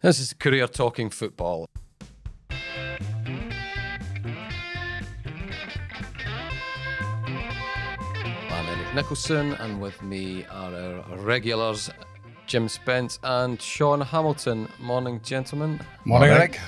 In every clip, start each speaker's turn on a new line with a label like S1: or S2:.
S1: This is Courier Talking Football. I'm Eric Nicolson, and with me are our regulars, Jim Spence and Sean Hamilton. Morning, gentlemen.
S2: Morning,
S3: Morning.
S2: Eric.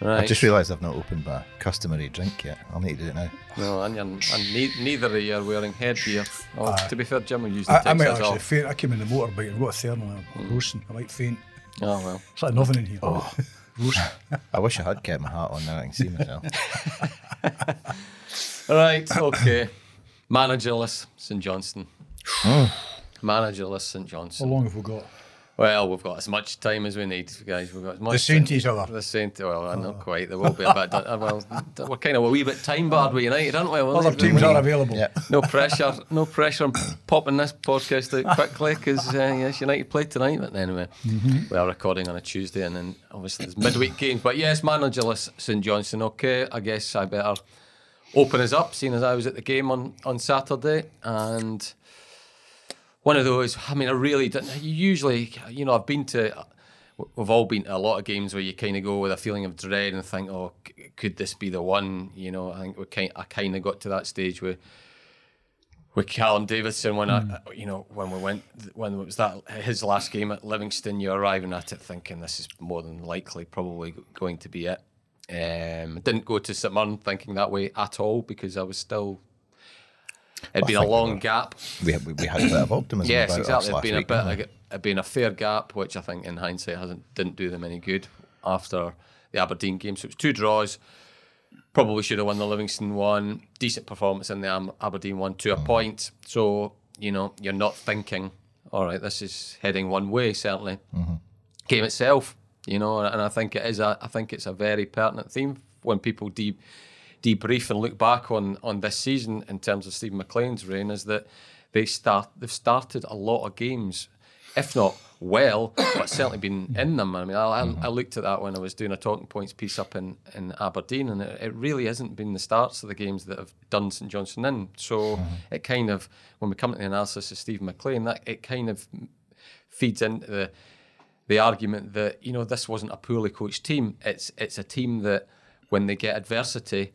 S1: Right.
S3: I just realised I've not opened my customary drink yet. I'll need to do it now.
S1: No, and, you're, and ne- neither of you are wearing headgear. Oh, uh, to be fair, Jim will use the
S2: I, I might actually
S1: off.
S2: faint. I came in the motorbike and got a thermal and I'm roasting. I might faint.
S1: Oh, well.
S2: It's like nothing in here. Oh. roasting.
S3: I wish I had kept my hat on now I can see myself.
S1: Right, okay. Managerless St Johnstone. Mm. Managerless St
S2: Johnstone.
S1: How
S2: long have we got?
S1: Well, we've got as much time as we need, guys. We've got as much.
S2: The Sainties
S1: time.
S2: are.
S1: The Saint. Well, uh, not quite. There will be a bit. done- uh, well, we're kind of a wee bit time barred with United, aren't we? Well,
S2: Other teams are available.
S3: yeah.
S1: No pressure. No pressure on popping this podcast out quickly because uh, yes, United play tonight. But anyway, we are recording on a Tuesday, and then obviously there's midweek games. But yes, managerless St Johnstone. Okay, I guess I better open us up, seeing as I was at the game on on Saturday and one of those. I mean, I really didn't. Usually, you know, I've been to. We've all been to a lot of games where you kind of go with a feeling of dread and think, "Oh, c- could this be the one?" You know, I think we kind. I kind of got to that stage where with Callum Davidson when I, you know, when we went, when it was that his last game at Livingston, you're arriving at it thinking this is more than likely probably going to be it. Um, didn't go to St Mirren thinking that way at all because I was still. It'd been a long gap.
S3: We had, we had a bit of optimism
S1: Yes, exactly. It'd been
S3: week.
S1: a bit,
S3: we?
S1: it'd been a fair gap, which I think in hindsight hasn't didn't do them any good after the Aberdeen game. So it was two draws. Probably should have won the Livingston one. Decent performance in the Aberdeen one to a mm. point. So you know you're not thinking, all right, this is heading one way. Certainly, mm-hmm. game itself, you know, and I think it is. A, I think it's a very pertinent theme when people de- debrief and look back on on this season in terms of Steven MacLean's reign. Is that they start they've started a lot of games, if not well, but certainly been in them. I mean, I, I, I mm-hmm. looked at that when I was doing a talking points piece up in, in Aberdeen, and it, it really hasn't been the starts of the games that have done St Johnstone in. So mm-hmm. it kind of, when we come to the analysis of Steven MacLean, that it kind of feeds into the the argument that you know this wasn't a poorly coached team. It's it's a team that when they get adversity,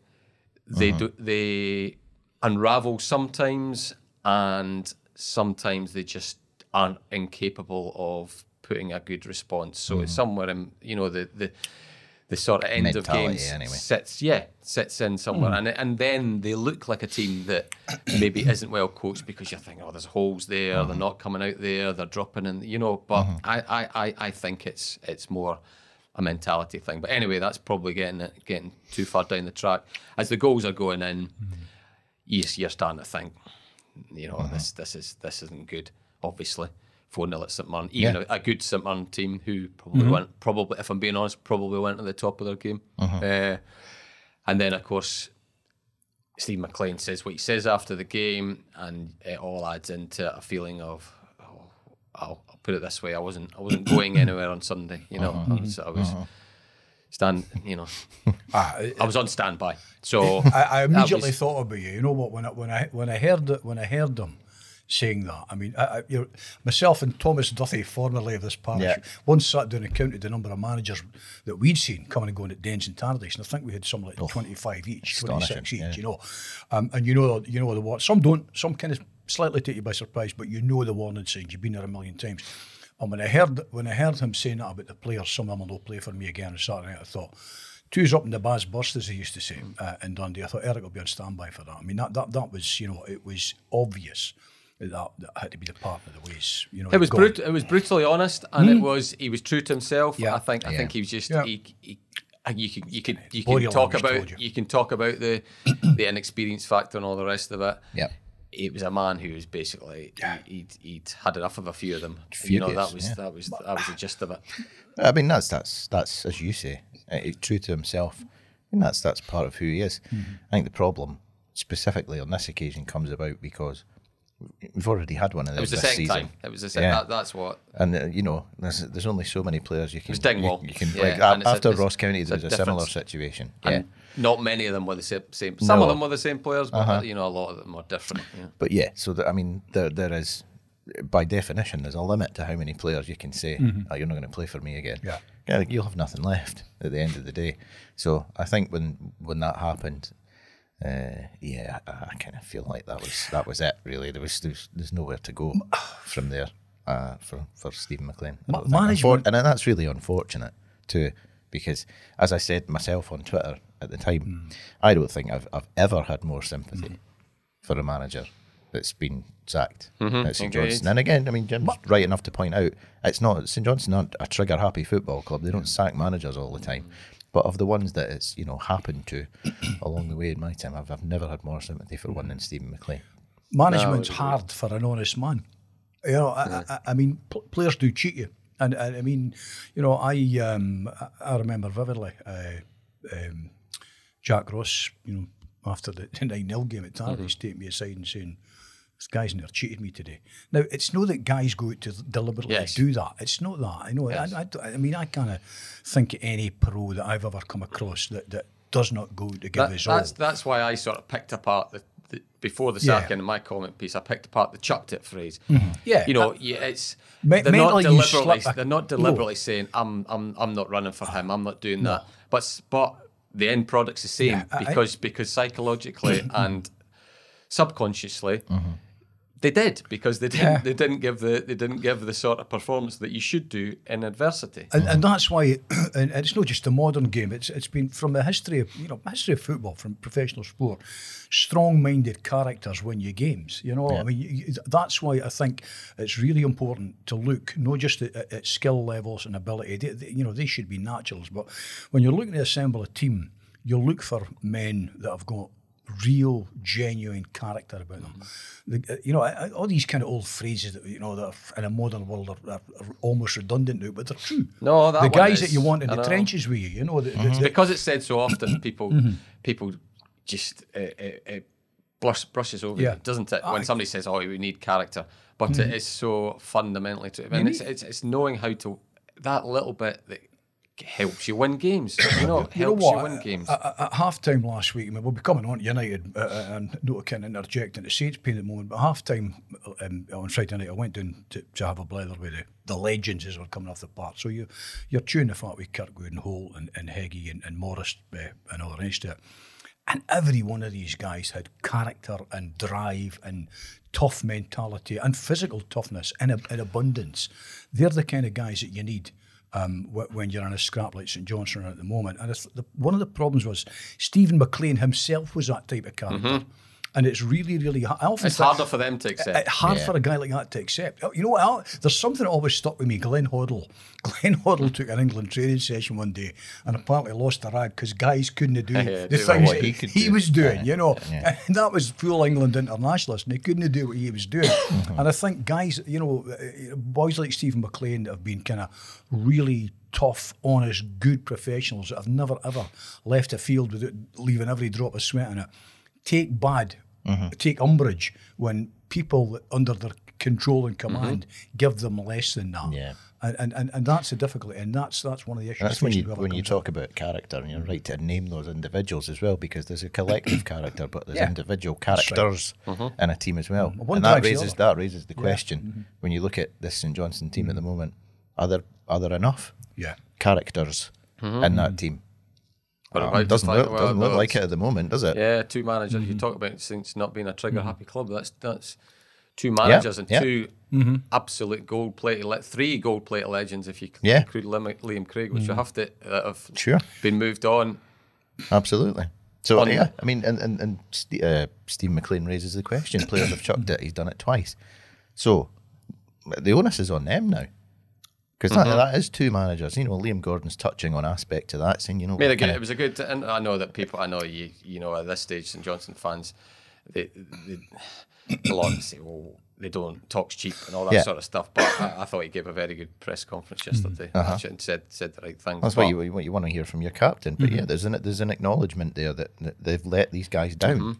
S1: they mm-hmm. do they unravel sometimes, and sometimes they just aren't incapable of putting a good response. So it's mm-hmm. somewhere in you know the the the sort of end of games
S3: anyway.
S1: sits yeah sits in somewhere. Mm-hmm. And and then they look like a team that maybe isn't well coached because you think oh there's holes there they're not coming out there they're dropping in you know but I, I I I think it's it's more a mentality thing. But anyway that's probably getting getting too far down the track. As the goals are going in hmm. you, you're starting to think you know mm-hmm. this this is this isn't good obviously. 4 0 at St Mirren even
S3: Yeah.
S1: a, a good St Mirren team who probably mm-hmm. went probably if I'm being honest probably went to the top of their game. Mm-hmm. Uh, and then of course Steve MacLean says what he says after the game and it all adds into a feeling of oh, I'll put it this way I wasn't I wasn't going anywhere on Sunday you know I was, I was stand you know
S2: Ah, I,
S1: I was on standby so
S2: I, I immediately
S1: was-
S2: thought about you. You know what? When I when I when I heard it, when I heard them saying that, I mean, I, I, myself and Thomas Duthie, formerly of this parish,
S3: Yeah.
S2: once sat down and counted the number of managers that we'd seen coming and going at Dens and Tannadice, and I think we had something like twenty five each, twenty six each.
S3: yeah.
S2: You know, um, and you know, you know the what. Some don't. Some kind of slightly take you by surprise, but you know the warning signs. You've been there a million times. And when I heard when I heard him saying that about the players, some of them will play for me again on Saturday night, I thought. Two's up in the Baz burst, as they used to say uh, in Dundee. I thought Eric will be on standby for that. I mean, that, that that was, you know, it was obvious that that, had to be the part of the ways. You know,
S1: It was brut- It was brutally honest, and it was he was true to himself.
S2: Yeah.
S1: I think. I
S3: Yeah.
S1: think he was just.
S2: Yeah.
S1: He, he, you can you can you
S2: Body
S1: can talk about
S2: you.
S1: you. can talk about the the inexperience factor and all the rest of it.
S3: Yep.
S1: It was a man who was basically he, he'd, he'd had enough of a few of them. you know that was
S3: yeah.
S1: that was that was the gist of it.
S3: I mean, that's that's that's as you say, uh, true to himself, and that's that's part of who he is.
S1: Mm-hmm.
S3: I think the problem, specifically on this occasion, comes about because we've already had one of
S1: It was the
S3: this
S1: second
S3: season.
S1: time. It was the second.
S3: Yeah.
S1: That, that's what.
S3: And uh, you know, there's there's only so many players you can.
S1: was Dingwall.
S3: You, you can
S1: Yeah,
S3: like
S1: and
S3: a- after Ross County,
S1: it's a
S3: there's a, similar
S1: difference.
S3: situation. Yeah,
S1: And not many of them were the same. same. Some of them were the same players, but you know a lot of them were different. Yeah.
S3: but yeah. So that, I mean, there there is, by definition, there's a limit to how many players you can say, "Oh, you're not going to play for me again."
S2: Yeah.
S3: yeah, you'll have nothing left at the end of the day. So I think when when that happened, uh, yeah, I, I kind of feel like that was that was it. Really, there was there's, there's nowhere to go from there uh, for for Steven MacLean. I
S2: Ma- management-
S3: Unfor- and that's really unfortunate too, because as I said myself on Twitter at the time,
S2: Hmm.
S3: I don't think I've I've ever had more sympathy for a manager that's been sacked at St
S1: agreed.
S3: Johnstone. And again, I mean, Jim's right enough to point out it's not St Johnstone aren't a trigger happy football club. They don't sack managers all the time. But of the ones that it's you know happened to along the way in my time, I've, I've never had more sympathy for one than Steven MacLean.
S2: Management's hard for an honest man. You know, I, I, I mean, pl- players do cheat you, and, and I mean, you know, I um, I- I remember vividly uh, um, Jack Ross, you know, after the nine 0 game at Tarvis, taking me aside and saying. This guy's never cheated me today. Now it's not that guys go out to deliberately
S1: Yes.
S2: do that. It's not that. I know. I, I, I mean, I kind of think any pro that I've ever come across that, that does not go to give
S1: That-
S2: his all.
S1: that's that's why I sort of picked apart the, the before the
S2: Yeah.
S1: sacking in my comment piece. I picked apart the chucked it phrase.
S2: Yeah,
S1: you know,
S2: uh,
S1: yeah, it's
S2: me-
S1: they're not deliberately they're not deliberately saying I'm I'm I'm not running for him. I'm not doing that. But but the end product's the same
S2: Yeah, I-
S1: because because psychologically and subconsciously.
S2: Mm-hmm.
S1: They did because they didn't.
S2: Yeah.
S1: They didn't give the. They didn't give the sort of performance that you should do in adversity.
S2: And, and that's why, and it's not just a modern game. It's it's been from the history of you know history of football, from professional sport. Strong-minded characters win you games. You know, I mean, you, that's why I think it's really important to look not just at, at- at skill levels and ability. They, they- you know, they should be naturals, but when you're looking to assemble a team, you'll look for men that have got real, genuine character about them. The, uh, you know, I- I- all these kind of old phrases that you know that are in a modern world are, are, are almost redundant now, but they're true.
S1: No, that
S2: the guys
S1: is.
S2: that you want in
S1: I
S2: the
S1: know.
S2: trenches with you, you know, the,
S1: It's
S2: the-
S1: because it's said so often. People
S2: Mm-hmm.
S1: people just uh, uh, uh, brush, brushes over
S2: Yeah.
S1: it, doesn't it? When somebody says, "Oh, we need character," but
S2: Mm-hmm.
S1: it is so fundamentally to. I mean, it's, it's it's knowing how to that little bit that helps you win games. You know,
S2: you know
S1: helps you win games.
S2: At, at half time last week, I mean, we'll be coming on United uh, uh, and not kind of interjecting the Saints pain at the moment, but half time um, on Friday night, I went down to, to have a blather with the, the legends as were coming off the park. So you, you're tuning the fact with Kirkwood and Holt and, and Heggie and, and Morris uh, and all the rest of it. And every one of these guys had character and drive and tough mentality and physical toughness in, a, in abundance. They're the kind of guys that you need um, when you're in a scrap like St Johnstone at the moment. And the, one of the problems was Steven MacLean himself was that type of character. And it's really, really hard. I often
S1: it's
S2: think-
S1: harder for them to accept.
S2: it's hard
S3: Yeah.
S2: for a guy like that to accept. You know what? There's something that always stuck with me. Glenn Hoddle. Glenn Hoddle took an England training session one day and apparently lost a rag because guys couldn't do
S1: Yeah,
S2: the
S1: do
S2: things
S3: what
S2: that
S3: he
S2: he,
S3: could do.
S2: was doing,
S3: Yeah,
S2: you know.
S3: yeah.
S2: And that was full England internationalist and he couldn't do what he was doing.
S3: Mm-hmm.
S2: and I think guys, you know, uh, boys like Steven MacLean that have been kind of really tough, honest, good professionals that have never ever left a field without leaving every drop of sweat in it, take bad,
S3: Mm-hmm.
S2: take umbrage when people under their control and command
S1: Mm-hmm.
S2: give them less than that.
S3: Yeah.
S2: And, and, and, and that's the difficulty, and that's that's one of the issues.
S3: That's when you when you
S2: comes
S3: talk about character, and you're right to name those individuals as well, because there's a collective character, but there's
S2: Yeah.
S3: individual
S2: right.
S3: characters mm-hmm. in a team as well. Mm-hmm.
S2: one
S3: and that raises that raises the question mm-hmm. when you look at this St Johnstone team at the moment: are there are there enough
S2: Yeah.
S3: characters in that team?
S1: But
S3: Um,
S1: about just
S3: doesn't look, doesn't look like it at the moment, does it?
S1: Yeah, two managers.
S2: Mm-hmm.
S1: You talk about since not being a trigger happy club. That's that's two managers and
S3: yeah.
S1: 2
S2: Mm-hmm.
S1: absolute gold plated, le- three gold plated legends. If you c-
S3: Yeah.
S1: include Lim- Liam Craig, which you have to uh, have
S3: Sure.
S1: been moved on.
S3: Absolutely. So
S1: On-
S3: yeah, I mean, and and, and Ste uh, Steve MacLean raises the question: players have chucked it. He's done it twice. So the onus is on them now, because that, that is two managers. You know, Liam Gordon's touching on aspect to that, saying, you know,
S1: good, it was a good, and I know that people, I know you, you know, at this stage, St Johnstone fans, they, they a lot say, well, they don't talk's cheap and all that
S3: Yeah.
S1: sort of stuff. But I, I thought he gave a very good press conference yesterday actually, and said said the right things.
S3: Mm-hmm. Uh-huh. That's
S1: But-
S3: what you what you want to hear from your captain. But yeah, there's an there's an acknowledgement there that, that they've let these guys down,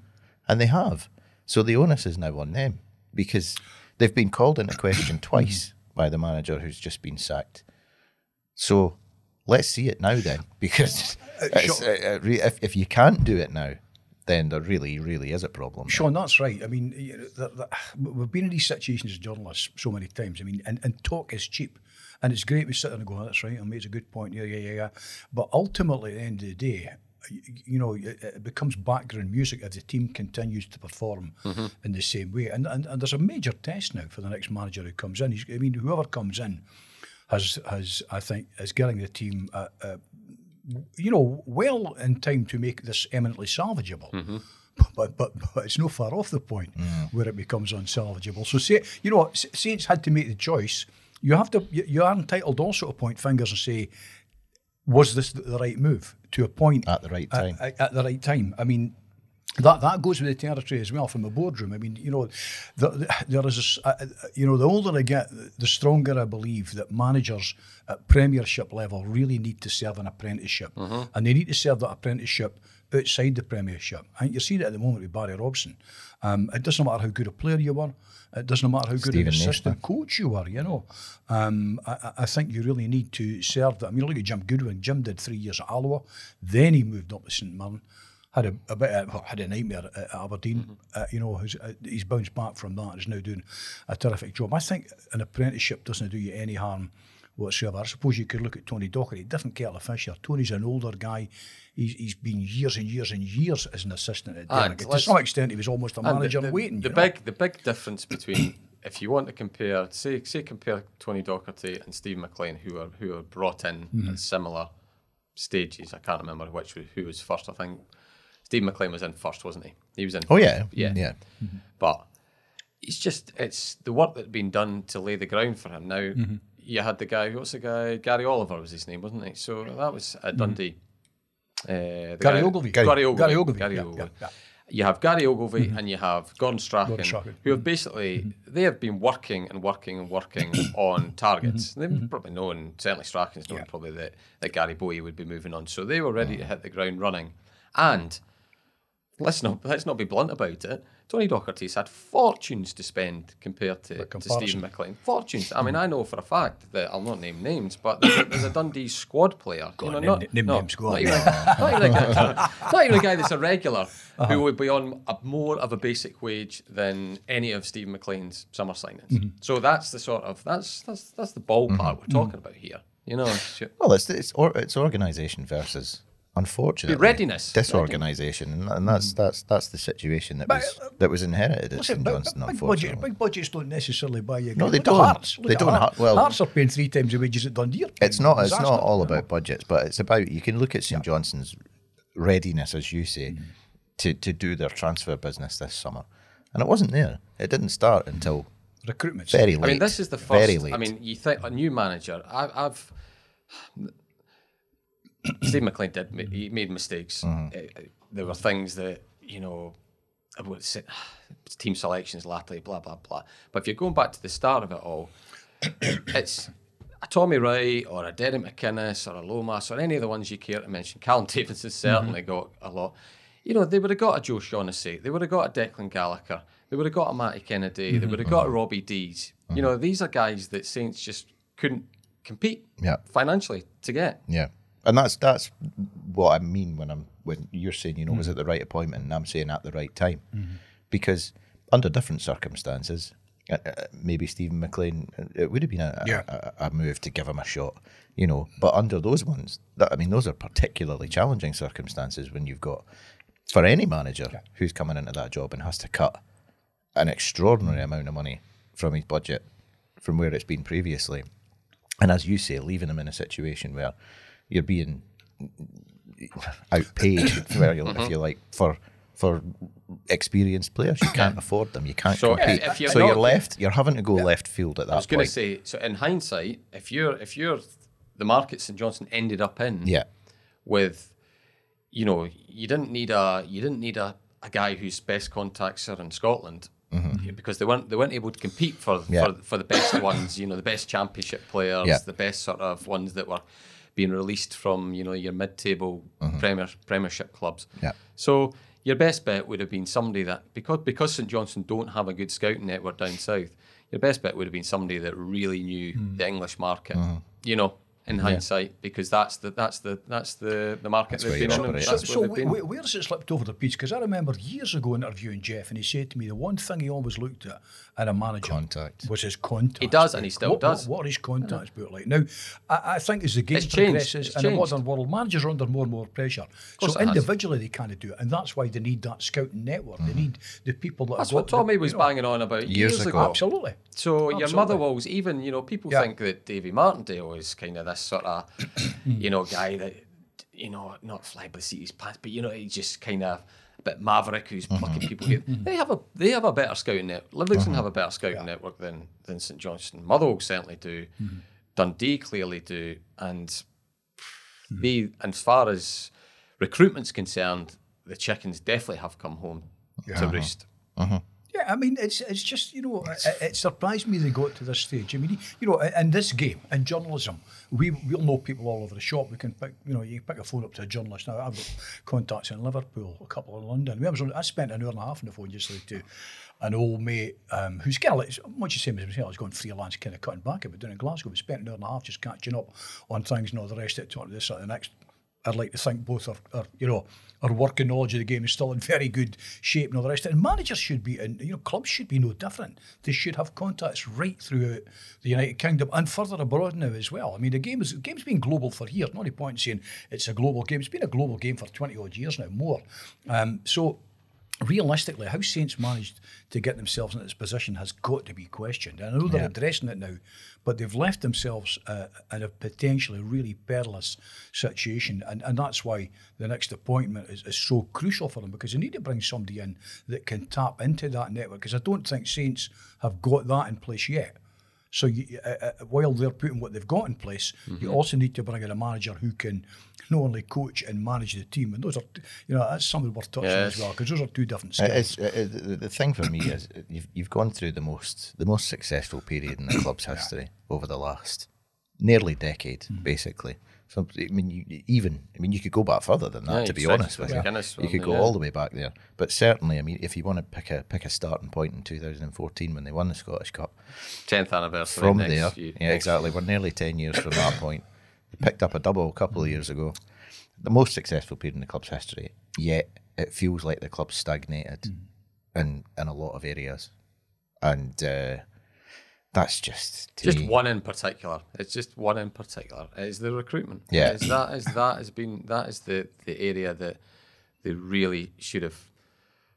S3: and they have. So the onus is now on them because they've been called into question twice by the manager who's just been sacked. So let's see it now then, because it's, uh, uh, if if you can't do it now, then there really, really is a problem.
S2: Sean, that's right. I mean, that, that, we've been in these situations as journalists so many times. I mean, and, and talk is cheap. And it's great we sit there and go, oh, that's right, I made a good point, yeah, yeah, yeah, yeah. But ultimately, at the end of the day, you know, it it becomes background music if the team continues to perform in the same way. And, and and there's a major test now for the next manager who comes in. He's, I mean, whoever comes in has has I think is getting the team, uh, uh, you know, well in time to make this eminently salvageable. But, but but it's no far off the point where it becomes unsalvageable. So say you know S- Saints had to make the choice. You have to you, you are entitled also to point fingers and say, was this the, the right move to a point
S3: At the right time.
S2: At, at the right time. I mean. That, that goes with the territory as well from the boardroom. I mean, you know, the, the, there is, a s- uh, uh, you know, the older I get, the stronger I believe that managers at Premiership level really need to serve an apprenticeship, and they need to serve that apprenticeship outside the Premiership. I think you're seeing it at the moment with Barry Robson. Um, it doesn't matter how good a player you were. It doesn't matter how good
S3: Steven
S2: an
S3: Naismith.
S2: assistant coach you were. You know, um, I, I- I think you really need to serve that. I mean, look at Jim Goodwin. Jim did three years at Alloa, then he moved up to St Mirren. Had a, a bit, of, well, had a nightmare at Aberdeen. Uh, you know, who's, uh, he's bounced back from that. and is now doing a terrific job. I think an apprenticeship doesn't do you any harm whatsoever. I suppose you could look at Tony Docherty, different kettle of fish here. Tony's an older guy. He's, he's been years and years and years as an assistant at Derek. To some extent, he was almost a
S1: the-
S2: manager
S1: the,
S2: waiting.
S1: The
S2: you know?
S1: big, the big difference between if you want to compare, say, say compare Tony Docherty and Steve MacLean, who are who are brought in
S2: Mm-hmm.
S1: at similar stages. I can't remember which was- who was first. I think Steve MacLean was in first, wasn't he? He was in.
S3: Oh yeah,
S1: Yeah.
S3: yeah.
S1: But it's just it's the work that's been done to lay the ground for him. Now
S2: Mm-hmm.
S1: You had the guy, what's the guy? Gary Oliver was his name, wasn't he? So that was at mm-hmm. Dundee. Uh,
S2: Mm-hmm. Gary
S1: guy-
S2: Ogilvy.
S1: Gary,
S2: Gary-
S1: Ogilvy.
S2: Gary Ogilvy,
S1: Gary
S2: yeah, yeah, yeah.
S1: You have Gary Ogilvy mm-hmm. and you have Gordon Strachan,
S2: Gordon
S1: who have basically mm-hmm. they have been working and working and working on targets. They've probably known certainly Strachan's known probably that, that Gary Bowyer would be moving on. So they were ready to hit the ground running. And let's not let's not be blunt about it. Tony Docherty's had fortunes to spend compared to, to. Steven MacLean. Fortunes. I mean, I know for a fact that I'll not name names, but there's a, there's a Dundee squad player. you know,
S2: on,
S1: not,
S2: name- name
S1: no,
S2: names, go
S1: not
S2: on.
S1: even, a, not, even a guy, not even a guy that's a regular
S2: Uh-huh.
S1: who would be on a, more of a basic wage than any of Steven MacLean's summer signings.
S2: Mm-hmm.
S1: So that's the sort of that's that's that's the ballpark we're talking about here. You know,
S3: Well, it's it's or, it's organisation versus unfortunately
S1: readiness.
S3: disorganisation, and, and that's that's that's the situation that
S2: But,
S3: was
S2: uh,
S3: that was inherited at St Johnstone.
S2: big,
S3: Unfortunately,
S2: budget, big budgets don't necessarily buy you.
S3: No, they
S2: Look
S3: don't.
S2: Hearts. Look
S3: They don't.
S2: Hearts.
S3: Ha- well-
S2: Hearts are paying three times the wages at Dundee.
S3: it's not it's
S2: Disaster,
S3: not all about budgets, but it's about you can look at St Johnstone's readiness, as you say,
S2: Mm-hmm.
S3: to to do their transfer business this summer, and it wasn't there. It didn't start until
S2: recruitment.
S3: very late.
S1: I mean, this is the first.
S3: Very late.
S1: I mean, you think a new manager. I, I've Steve MacLean did. He made mistakes.
S3: Mm-hmm.
S1: Uh, uh, there were things that you know. about team selections latterly, blah blah blah. But if you're going back to the start of it all, it's a Tommy Wright or a Derek McInnes or a Lomas or any of the ones you care to mention. Callum Davidson certainly got a lot. You know, they would have got a Joe Shaughnessy, they would have got a Declan Gallagher, they would have got a Matty Kennedy, they would have got a Robbie Deas. You know, these are guys that Saints just couldn't compete
S3: Yeah.
S1: financially to get.
S3: Yeah, and that's that's what I mean when I'm when you're saying you know was it the right appointment, and I'm saying at the right time, because under different circumstances, uh, uh, maybe Steven MacLean, uh, it would have been a,
S2: Yeah.
S3: a, a move to give him a shot, you know. But under those ones, that I mean, those are particularly challenging circumstances when you've got for any manager who's coming into that job and has to cut an extraordinary amount of money from his budget from where it's been previously. And as you say, leaving them in a situation where you're being outpaid,
S1: Mm-hmm.
S3: if you like, for for experienced players. You can't afford them. You can't
S1: So,
S3: compete.
S1: if you're
S3: so you're left. You're having to go left field at that point.
S1: I was going to say, so in hindsight, if you're if you're the market St Johnstone ended up in,
S3: yeah,
S1: with you know you didn't need a you didn't need a, a guy whose best contacts are in Scotland because they weren't they weren't able to compete for,
S3: Mm-hmm. Yeah.
S1: for for the best ones you know the best championship players
S3: Yeah.
S1: the best sort of ones that were being released from you know your mid-table premier premiership clubs
S3: Mm-hmm. Yeah.
S1: so your best bet would have been somebody that because because St Johnstone don't have a good scouting network down south your best bet would have been somebody that really knew
S3: Mm.
S1: the English market you know in hindsight because that's the that's the that's the the market
S3: where
S1: they've been in.
S3: operate.
S1: That's
S2: so
S1: where
S2: so
S1: been.
S2: where, where's it slipped over the piece? Because I remember years ago interviewing Geoff, and he said to me the one thing he always looked at in a manager
S3: Contact.
S2: was his contact.
S1: He does, and he still
S2: what,
S1: does.
S2: What, what are his contacts about like now? I, I think as the game
S1: It's changed.
S2: progresses
S1: It's
S2: in the modern world, managers are under more and more pressure. So
S1: it has.
S2: individually they can't do it, and that's why they need that scouting network. They need the people that.
S1: Mm-hmm. That's
S2: have
S1: what
S2: got the-
S1: Tommy was
S2: you know,
S1: banging on about
S3: Years
S1: years,
S3: ago.
S1: ago.
S2: Absolutely.
S1: So your
S2: Absolutely.
S1: Motherwell's even, you know, people
S2: Yeah.
S1: think that Davy Martindale is kind of this sort of, you know, guy that, you know, not fly by the seat of his pants, but you know, he's just kind of a bit maverick who's mm-hmm. plucking people. Here. Mm-hmm. They have a they have a better scouting network. Livingston mm-hmm. have a better scouting network than than St Johnstone. Motherwell certainly do. Dundee clearly do, and they, as far as recruitment's concerned, the chickens definitely have come home to uh-huh. roost.
S2: Yeah, I mean, it's it's just you know, it, it surprised me they got to this stage. I mean, you know, in this game, in journalism, we we'll know people all over the shop. We can pick, you know, you pick a phone up to a journalist now. I've got contacts in Liverpool, a couple in London. I, was on, I spent an hour and a half on the phone just like to an old mate um, who's kind of like much the same as myself. He's going freelance, kind of cutting back a bit down in Glasgow. We spent an hour and a half just catching up on things and all the rest of it, talking to this or the next. I'd like to think both are, are you know, our working knowledge of the game is still in very good shape and all the rest. And managers should be, and you know, clubs should be no different. They should have contacts right throughout the United Kingdom and further abroad now as well. I mean, the game is the game's been global for years. Not a point in saying it's a global game. It's been a global game for twenty odd years now, more. Um, so realistically, how Saints managed to get themselves in this position has got to be questioned. I know they're addressing it now, but they've left themselves uh, in a potentially really perilous situation. And, and that's why the next appointment is, is so crucial for them because they need to bring somebody in that can tap into that network. Because I don't think Saints have got that in place yet. So you, uh, uh, while they're putting what they've got in place, you also need to bring in a manager who can not only coach and manage the team. And those are, you know, that's something worth touching as well because those are two different
S3: It
S2: skills.
S3: is, uh, uh, the, the thing for me is you've, you've gone through the most the most successful period in the club's history over the last nearly decade,
S1: Hmm.
S3: basically. So I mean, you, even I mean, you could go back further than that.
S1: Yeah,
S3: to be honest with you,
S1: Guinness
S3: you could go
S1: yeah.
S3: all the way back there. But certainly, I mean, if you want to pick a pick a starting point in 2014 when they won the Scottish Cup,
S1: 10th anniversary
S3: from
S1: next
S3: there,
S1: year.
S3: yeah, exactly. We're nearly ten years from that point. They picked up a double a couple of years ago. The most successful period in the club's history. Yet it feels like the club's stagnated in in a lot of areas, and uh, that's just to
S1: Just
S3: me,
S1: one in particular. It's just one in particular. It's the recruitment.
S3: Yeah.
S1: It's that is that has been that is the the area that they really should have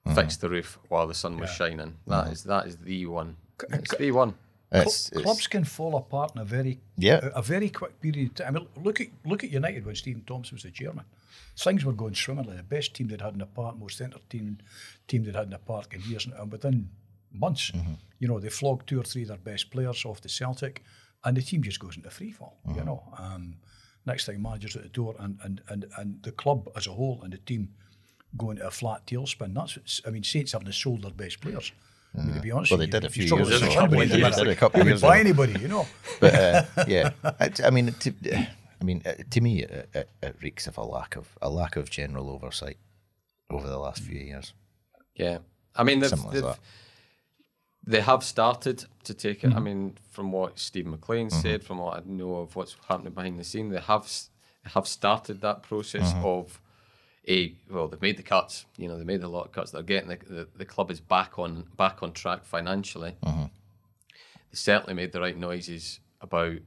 S3: Mm-hmm.
S1: fixed the roof while the sun was shining. That is that is the one. It's the one.
S3: It's,
S2: Cl-
S3: it's-
S2: clubs can fall apart in a very
S3: Yeah.
S2: a, a very quick period of time. I mean, look at look at United when Stephen Thompson was the chairman. Things were going swimmingly. The best team they'd had in the park, most entertaining team they'd had in the park in years, and within months,
S3: Mm-hmm.
S2: you know, they flog two or three of their best players off to Celtic, and the team just goes into free fall.
S3: Mm-hmm.
S2: You know, um, next thing managers at the door, and, and and and the club as a whole and the team going to a flat tailspin. That's what, I mean, Saints haven't sold their best players. I mean, to be honest,
S3: Well, they
S2: you,
S3: did a few
S2: struggle
S3: years
S2: to
S1: ago.
S2: sell anybody,
S1: They did
S3: a couple
S2: they
S3: of years
S2: buy
S3: ago.
S2: anybody, you know.
S3: but uh, yeah, I, I mean, to, I mean, uh, to me, it, it, it reeks of a lack of a lack of general oversight over the last few years.
S1: Yeah. I mean they've, they've
S3: that.
S1: They have started to take it.
S3: Mm-hmm.
S1: I mean, from what Steve MacLean said, from what I know of what's happening behind the scene, they have have started that process
S3: Mm-hmm.
S1: of a well, they've made the cuts. You know, they made a lot of cuts. They're getting the, the, the club is back on back on track financially.
S3: Mm-hmm.
S1: They certainly made the right noises about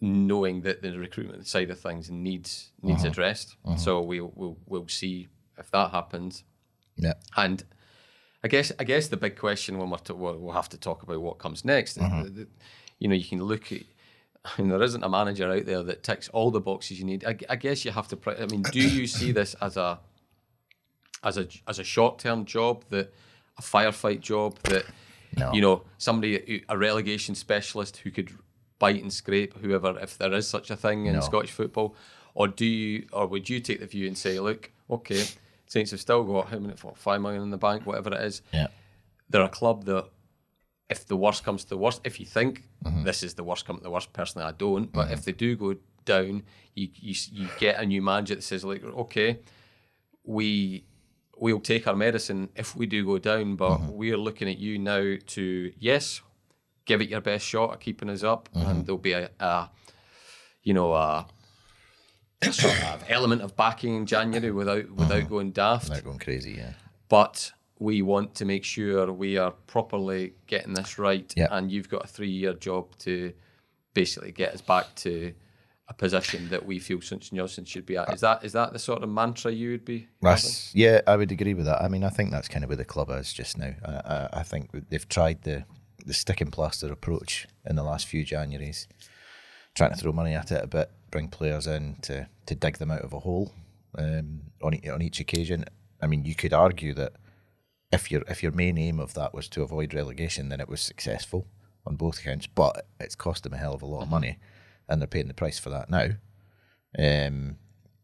S1: knowing that the recruitment side of things needs needs
S3: Mm-hmm.
S1: addressed. So we'll, we'll we'll see if that happens.
S3: Yeah,
S1: And I guess I guess the big question when we're to, we'll, we'll have to talk about what comes next.
S3: Mm-hmm.
S1: You know, you can look at. I mean, there isn't a manager out there that ticks all the boxes you need. I, I guess you have to. I mean, do you see this as a as a as a short term job that a firefight job that
S3: No.
S1: you know somebody a relegation specialist who could bite and scrape whoever if there is such a thing in
S3: No.
S1: Scottish football, or do you or would you take the view and say, look, okay, Saints have still got how many five million in the bank, whatever it is.
S3: yeah,
S1: They're a club that if the worst comes to the worst, if you think
S3: Mm-hmm.
S1: this is the worst come to the worst, personally I don't, but if they do go down, you, you you get a new manager that says like, okay, we we'll take our medicine if we do go down, but
S3: Mm-hmm.
S1: we're looking at you now to yes, give it your best shot at keeping us up,
S3: Mm-hmm.
S1: and there'll be a, a you know, a sort of element of backing in January without without uh-huh. going daft.
S3: Not going crazy, yeah.
S1: But we want to make sure we are properly getting this right,
S3: Yeah.
S1: and you've got a three-year job to basically get us back to a position that we feel St Johnstone should be at. Is that is that the sort of mantra you would be? having?
S3: That's, yeah, I would agree with that. I mean, I think that's kind of where the club is just now. I, I, I think they've tried the, the stick and plaster approach in the last few Januaries, trying to throw money at it a bit, bring players in to, to dig them out of a hole um, on, on each occasion. I mean, you could argue that if your if your main aim of that was to avoid relegation, then it was successful on both counts. But it's cost them a hell of a lot of money, and they're paying the price for that now. Um,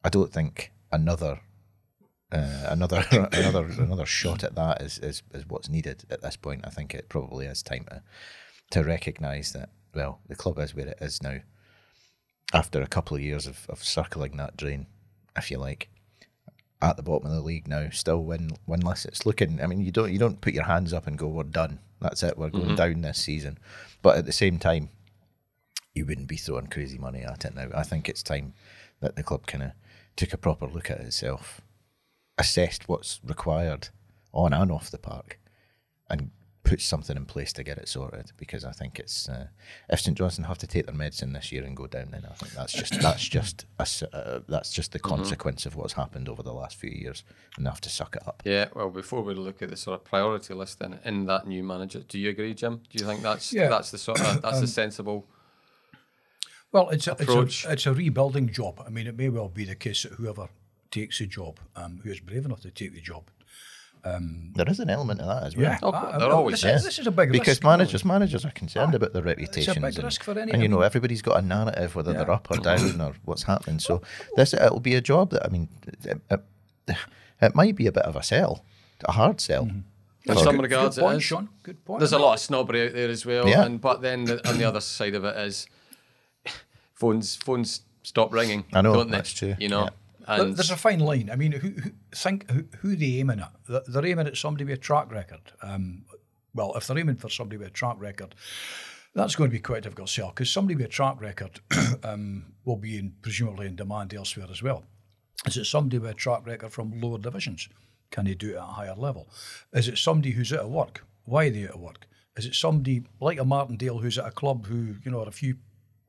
S3: I don't think another uh, another another another shot at that is, is is what's needed at this point. I think it probably is time to to recognise that well the club is where it is now. After a couple of years of, of circling that drain, if you like, at the bottom of the league now, still win winless. It's looking. I mean, you don't you don't put your hands up and go, "We're done. That's it. We're going mm-hmm. down this season." But at the same time, you wouldn't be throwing crazy money at it now. I think it's time that the club kind of took a proper look at itself, assessed what's required on and off the park, and put something in place to get it sorted. Because I think it's uh, if St Johnstone have to take their medicine this year and go down, then I think that's just that's just a s uh, that's just the consequence of what's happened over the last few years, and they have to suck it up.
S1: Yeah, well, before we look at the sort of priority list then in that new manager, do you agree, Jim? Do you think that's
S2: Yeah.
S1: that's the sort of that's the sensible?
S2: Well, it's a, it's
S1: approach.
S2: a it's a rebuilding job. I mean, it may well be the case that whoever takes the job, um, who is brave enough to take the job, Um,
S3: there is an element of that as well.
S1: Oh,
S2: Ah,
S1: there always
S2: this,
S1: is.
S2: is, this is a big
S3: because
S2: risk.
S3: managers managers are concerned ah, about their reputations
S2: big
S3: and,
S2: risk for any-
S3: and you know everybody's got a narrative whether they're up or down or what's happening so this it'll be a job that I mean it, it, it might be a bit of a sell a hard sell mm-hmm.
S1: In
S3: for-
S1: some
S2: Good
S1: regards,
S2: point,
S1: it is.
S2: Sean. Good point.
S1: There's a lot of snobbery out there as well,
S3: Yeah.
S1: and but then the, on the other side of it is phones phones stop ringing.
S3: I know,
S1: don't they?
S3: that's true,
S1: You know,
S2: There-
S1: and
S2: There's a fine line. I mean, who, who think who, who they aiming at? They're- aiming at somebody with a track record. Um, well, if they're aiming for somebody with a track record, that's going to be quite a difficult sell because somebody with a track record um, will be in, presumably in demand elsewhere as well. Is it somebody with a track record from lower divisions? Can they do it at a higher level? Is it somebody who's out of work? Why are they out of work? Is it somebody like a Martindale who's at a club who, you know, are a few,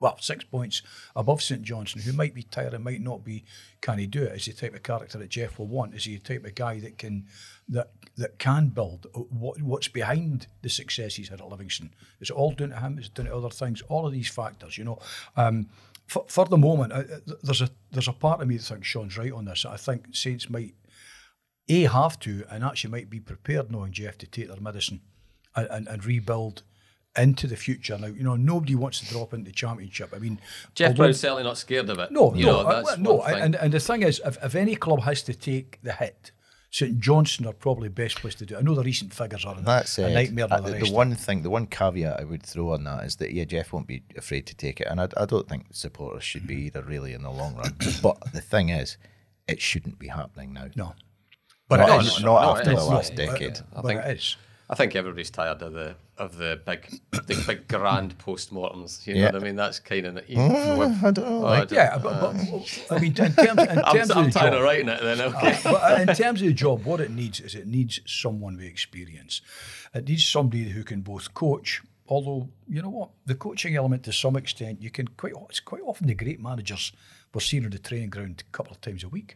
S2: well, six points above St Johnstone, who might be tired and might not be, can he do it? Is he the type of character that Geoff will want? Is he the type of guy that can that that can build? What what's behind the success he's had at Livingston? Is it all down to him? Is it down to other things? All of these factors, you know. Um, for, for the moment, uh, uh, there's a there's a part of me that thinks Sean's right on this. I think Saints might a have to and actually might be prepared knowing Geoff to take their medicine and, and, and rebuild into the future. Now, you know, nobody wants to drop into the championship. I mean,
S1: Geoff
S2: although-
S1: Brown's certainly not scared of it.
S2: no,
S1: you
S2: no,
S1: know,
S2: uh,
S1: that's
S2: well, no.
S1: one.
S2: And, and the thing is, if, if any club has to take the hit, St Johnstone are probably best place to do it. I know the recent figures are
S3: That's
S2: a
S3: it.
S2: nightmare.
S3: Uh, the,
S2: the,
S3: the one thing, the one caveat I would throw on that is that yeah, Geoff won't be afraid to take it, and I, I don't think supporters should be either, really, in the long run. but the thing is, it shouldn't be happening now.
S2: No. But
S3: not,
S2: it is.
S3: not
S1: No,
S3: after
S1: it
S3: the
S1: is.
S3: last
S1: No,
S3: decade.
S1: I
S2: but
S1: think
S2: it is.
S1: I think everybody's tired of the of the big the big grand postmortems. You know
S3: Yeah.
S1: what I mean? That's kind of you
S3: Mm, I don't know.
S1: Oh, I don't-
S2: Yeah, but, but I mean, in terms, in
S1: I'm,
S2: terms of
S1: I'm
S2: the
S1: tired
S2: job,
S1: of writing it. Then okay.
S2: but in terms of the job, what it needs is it needs someone with experience. It needs somebody who can both coach. Although you know what, the coaching element to some extent, you can quite. It's quite often the great managers were seen on the training ground a couple of times a week.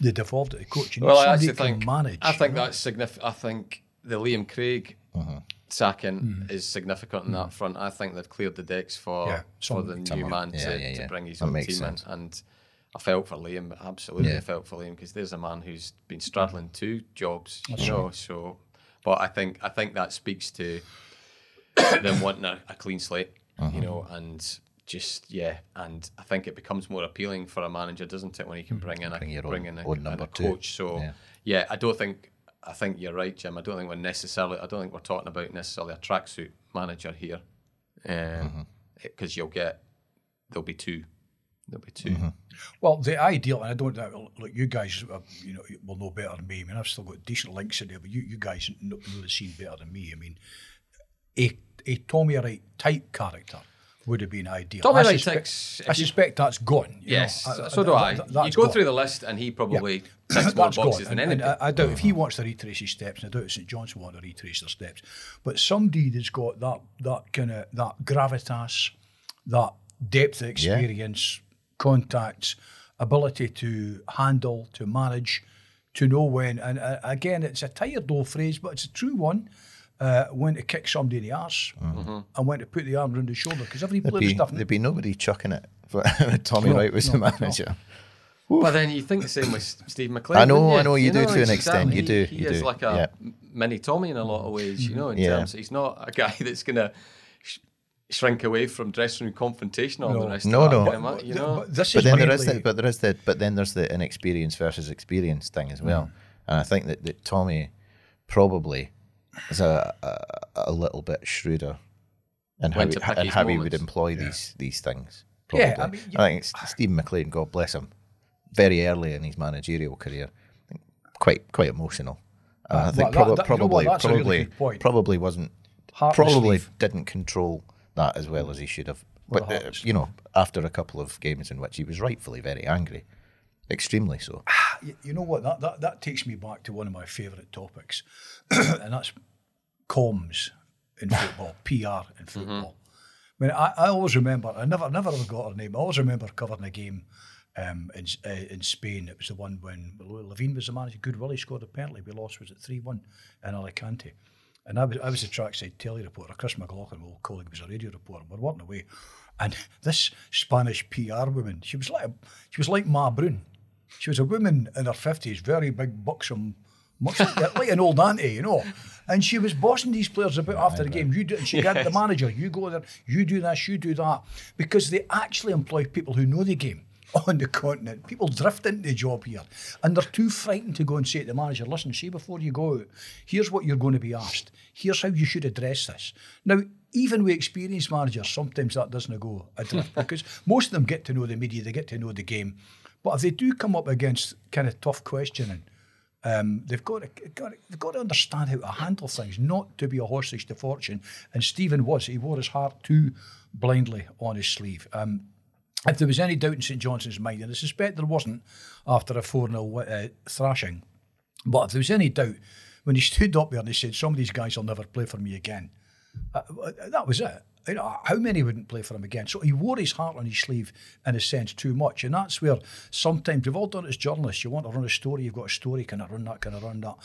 S2: They devolved it to coaching.
S1: Well, I actually think
S2: manage.
S1: I think
S2: you know?
S1: that's significant. I think the Liam Craig uh-huh. sacking hmm. is significant on that hmm. front. I think they've cleared the decks for
S2: Yeah,
S1: for the new
S3: someone.
S1: man
S3: Yeah,
S1: to,
S3: yeah,
S1: to bring his
S3: That
S1: own team
S3: sense.
S1: in, and I felt for Liam. Absolutely,
S3: Yeah.
S1: felt for Liam because there's a man who's been straddling hmm. two jobs. you know, so but I think I think that speaks to them wanting a, a clean slate.
S3: Uh-huh.
S1: You know, and. Just yeah, and I think it becomes more appealing for a manager, doesn't it, when he can bring in a
S3: Bring your own-
S1: bring in a,
S3: own
S1: and a
S3: two.
S1: coach. So
S3: Yeah.
S1: yeah, I don't think. I think you're right, Jim. I don't think we're necessarily. I don't think we're talking about necessarily a tracksuit manager here, um, mm-hmm. because you'll get there'll be two. There'll be 2 mm-hmm.
S2: Well, the ideal, and I don't know, look, you guys, uh, you know, will know better than me. I mean, I've still got decent links in there, but you, you guys know, know the scene better than me. I mean, a, a Tommy Wright type character would have been ideal.
S1: Tommy
S2: I
S1: Wright
S2: suspect,
S1: ticks-
S2: I suspect that's gone. you know.
S1: Yes,
S2: I-
S1: so do I.
S2: that-
S1: you go
S2: gone.
S1: through the list, and he probably ticks more
S2: That's gone.
S1: than
S2: And- and
S1: anybody.
S2: I, I doubt if he wants to retrace his steps, and I doubt if St John's want to retrace their steps. But somebody that's got that that kind of that gravitas, that depth of experience, contacts, ability to handle, to manage, to know when. And uh, again, it's a tired old phrase, but it's a true one. Uh, when to kick somebody in the arse and when to put the arm around the shoulder because every
S3: There'd
S2: player is
S3: be,
S2: different.
S3: there'd be nobody chucking it for Tommy
S2: No,
S3: Wright was
S2: no,
S3: the manager.
S1: But then you think the same with Steve MacLean.
S3: I know,
S1: wouldn't
S3: I know you do to an
S1: it's
S3: extent, you
S1: he-
S3: do,
S1: He
S3: you
S1: is
S3: do,
S1: like a
S3: yeah.
S1: mini Tommy in a lot of ways, you know. In
S3: Yeah.
S1: terms, he's not a guy that's gonna sh- shrink away from dressing room confrontation or
S2: No.
S1: the rest.
S3: No,
S1: of
S3: no.
S1: kind of you know.
S2: But this
S3: But
S2: is
S3: then there is
S2: really-
S3: the, but there is the but then there's the inexperience versus experience thing as well, and I think that, that Tommy probably is a, a a little bit shrewder in how he, and how he would
S1: moments.
S3: employ these these things.
S2: Yeah, I mean, you-
S3: I think S- Steven MacLean, God bless him, very early in his managerial career, quite quite emotional. And I
S2: well,
S3: think
S2: that-
S3: prob-
S2: that- you know
S3: probably
S2: really
S3: probably probably wasn't
S2: Heart
S3: probably didn't control that as well as he should have.
S2: Well,
S3: But uh, you know, after a couple of games in which he was rightfully very angry, extremely so.
S2: you, know what? That, that that takes me back to one of my favourite topics, and that's comms in football, PR in football. I mean, I, I always remember. I never never ever got her name. I always remember covering a game um, in uh, in Spain. It was the one when Levein was the manager. Goodwillie scored a penalty. We lost. Was it three one in Alicante? And I was I was a trackside telly reporter. Chris McLaughlin, my old colleague, was a radio reporter. We're working away, and this Spanish PR woman, she was like she was like Ma Broon. She was a woman in her fifties, very big, buxom, much like, like an old auntie, you know. And she was bossing these players about after the game. You do, and she got the manager. You go there. You do this. You do that, because they actually employ people who know the game on the continent. People drift into the job here, and they're too frightened to go and say to the manager, "Listen, see before you go out, here's what you're going to be asked. Here's how you should address this." Now, even with experienced managers, sometimes that doesn't go adrift because most of them get to know the media, they get to know the game. But if they do come up against kind of tough questioning, um, they've got to, got to, they've got to understand how to handle things, not to be a hostage to fortune. And Stephen was; he wore his heart too blindly on his sleeve. Um, if there was any doubt in St Johnstone's mind, and I suspect there wasn't after a 4 0 uh, thrashing, but if there was any doubt, when he stood up there and he said, Some of these guys will never play for me again, uh, uh, that was it. You know, how many wouldn't play for him again? So he wore his heart on his sleeve, in a sense, too much. And that's where sometimes we've all done it as journalists. You want to run a story, you've got a story, can I run that, can I run that?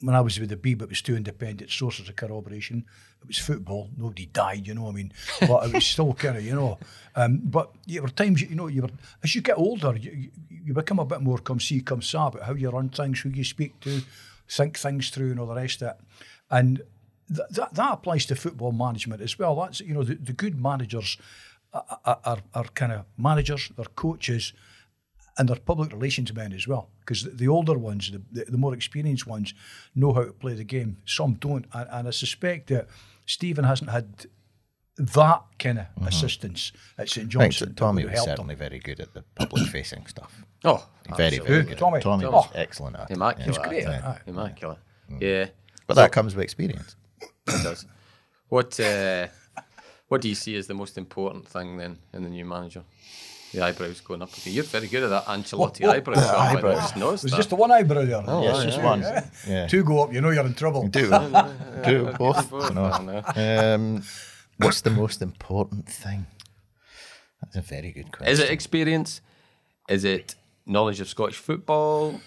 S2: When I was with the Beeb, it was two independent sources of corroboration. It was football. Nobody died, you know what I mean? But it was still kind of, you know. Um, but there were times, you know, you were as you get older, you, you, you become a bit more come see, come saw about how you run things, who you speak to, think things through, and all the rest of it. And th- that, that applies to football management as well. That's you know the, the good managers are, are, are kind of managers, they're coaches, and they're public relations men as well. Because the, the older ones, the, the, the more experienced ones, know how to play the game. Some don't, and, and I suspect that Stephen hasn't had that kind of assistance at St
S3: Mm-hmm. I think
S2: Johnson.
S3: that
S2: that
S3: Tommy was
S2: have helped
S3: certainly very good at the public facing stuff.
S1: oh,
S3: Very,
S1: absolutely.
S3: very good.
S2: Tommy?
S3: Tommy
S2: Tommy.
S3: was
S2: Oh.
S3: excellent at it.
S1: immaculate.
S2: He's great
S1: at
S2: at
S1: it.
S2: that.
S1: Immaculate.
S3: Mm.
S1: Yeah,
S3: But that comes with experience.
S1: It does. What uh, What do you see as the most important thing then in the new manager? The eyebrows going up. You're very good at that Ancelotti
S2: What-
S1: eyebrows. so I
S3: eyebrows.
S1: just noticed
S2: It was
S1: that.
S2: just the one eyebrow there.
S1: Oh,
S3: yes,
S1: yeah,
S3: just
S1: yeah,
S3: one.
S2: Yeah.
S3: Yeah.
S2: Two go up, you know you're in trouble.
S3: Do do both.
S1: Both,
S3: No. Um, what's the most important thing? That's a very good question.
S1: Is it experience? Is it knowledge of Scottish football?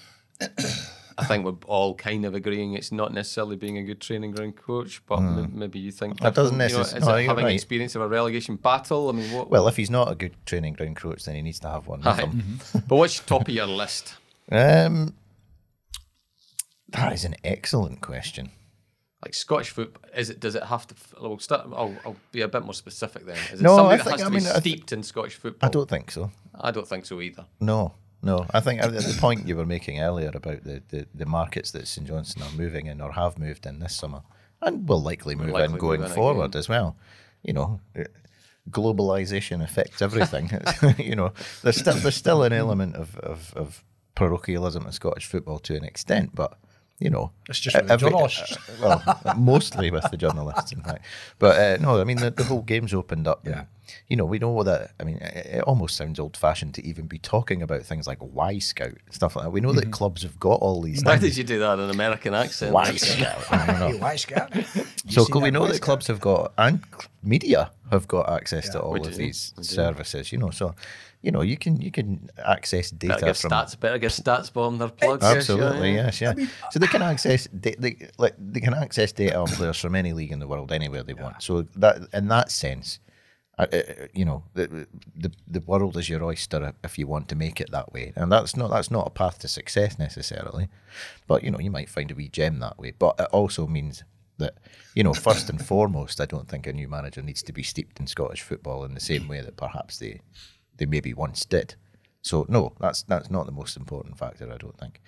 S1: I think we're all kind of agreeing it's not necessarily being a good training ground coach, but m- maybe you think
S3: That doesn't
S1: different, you know,
S3: no,
S1: having
S3: right.
S1: experience of a relegation battle? I mean, what?
S3: Well, if he's not a good training ground coach, then he needs to have one with
S1: Aye.
S3: him.
S1: but what's top of your list?
S3: Um, that is an excellent question.
S1: Like Scottish football, is it? Does it have to? f- We'll start. I'll, I'll be a bit more specific then. Is it
S3: No,
S1: somebody
S3: I
S1: that
S3: think-
S1: has
S3: I mean,
S1: be
S3: I thi-
S1: steeped in Scottish football?
S3: I don't think so.
S1: I don't think so either.
S3: No, no. I think the point you were making earlier about the, the, the markets that St Johnstone are moving in or have moved in this summer and will likely move
S1: likely
S3: in going
S1: move in
S3: forward
S1: again.
S3: as well. You know, eh, globalization affects everything. you know, there's still there's still an element of, of, of parochialism in Scottish football to an extent, but you know,
S2: It's just with the
S3: every-
S2: journalists.
S3: uh, well, mostly with the journalists, in fact. But uh, no, I mean the, the whole game's opened up. and,
S2: Yeah.
S3: you know, we know that. I mean, it, it almost sounds old-fashioned to even be talking about things like Wyscout stuff like that. We know
S2: Mm-hmm.
S3: that clubs have got all these.
S1: Why
S3: things.
S1: did you do that in an American accent?
S3: Wyscout. I don't know.
S2: Wyscout?
S3: So
S2: seen
S3: we know
S2: Why
S3: that clubs have got and media have got access to all of
S1: do,
S3: these
S1: we do.
S3: services. You know, so you know you can you can access data
S1: Better give
S3: from
S1: stats. Better give StatsBomb their plugs. yes,
S3: Absolutely,
S1: yeah.
S3: yes, yeah. so they can access da- they, like they can access data on players from any league in the world anywhere they want. So that in that sense, uh, uh, you know, the, the the world is your oyster if you want to make it that way, and that's not that's not a path to success necessarily, but you know you might find a wee gem that way. But it also means that you know first and foremost, I don't think a new manager needs to be steeped in Scottish football in the same way that perhaps they they maybe once did. So no, that's that's not the most important factor. I don't think.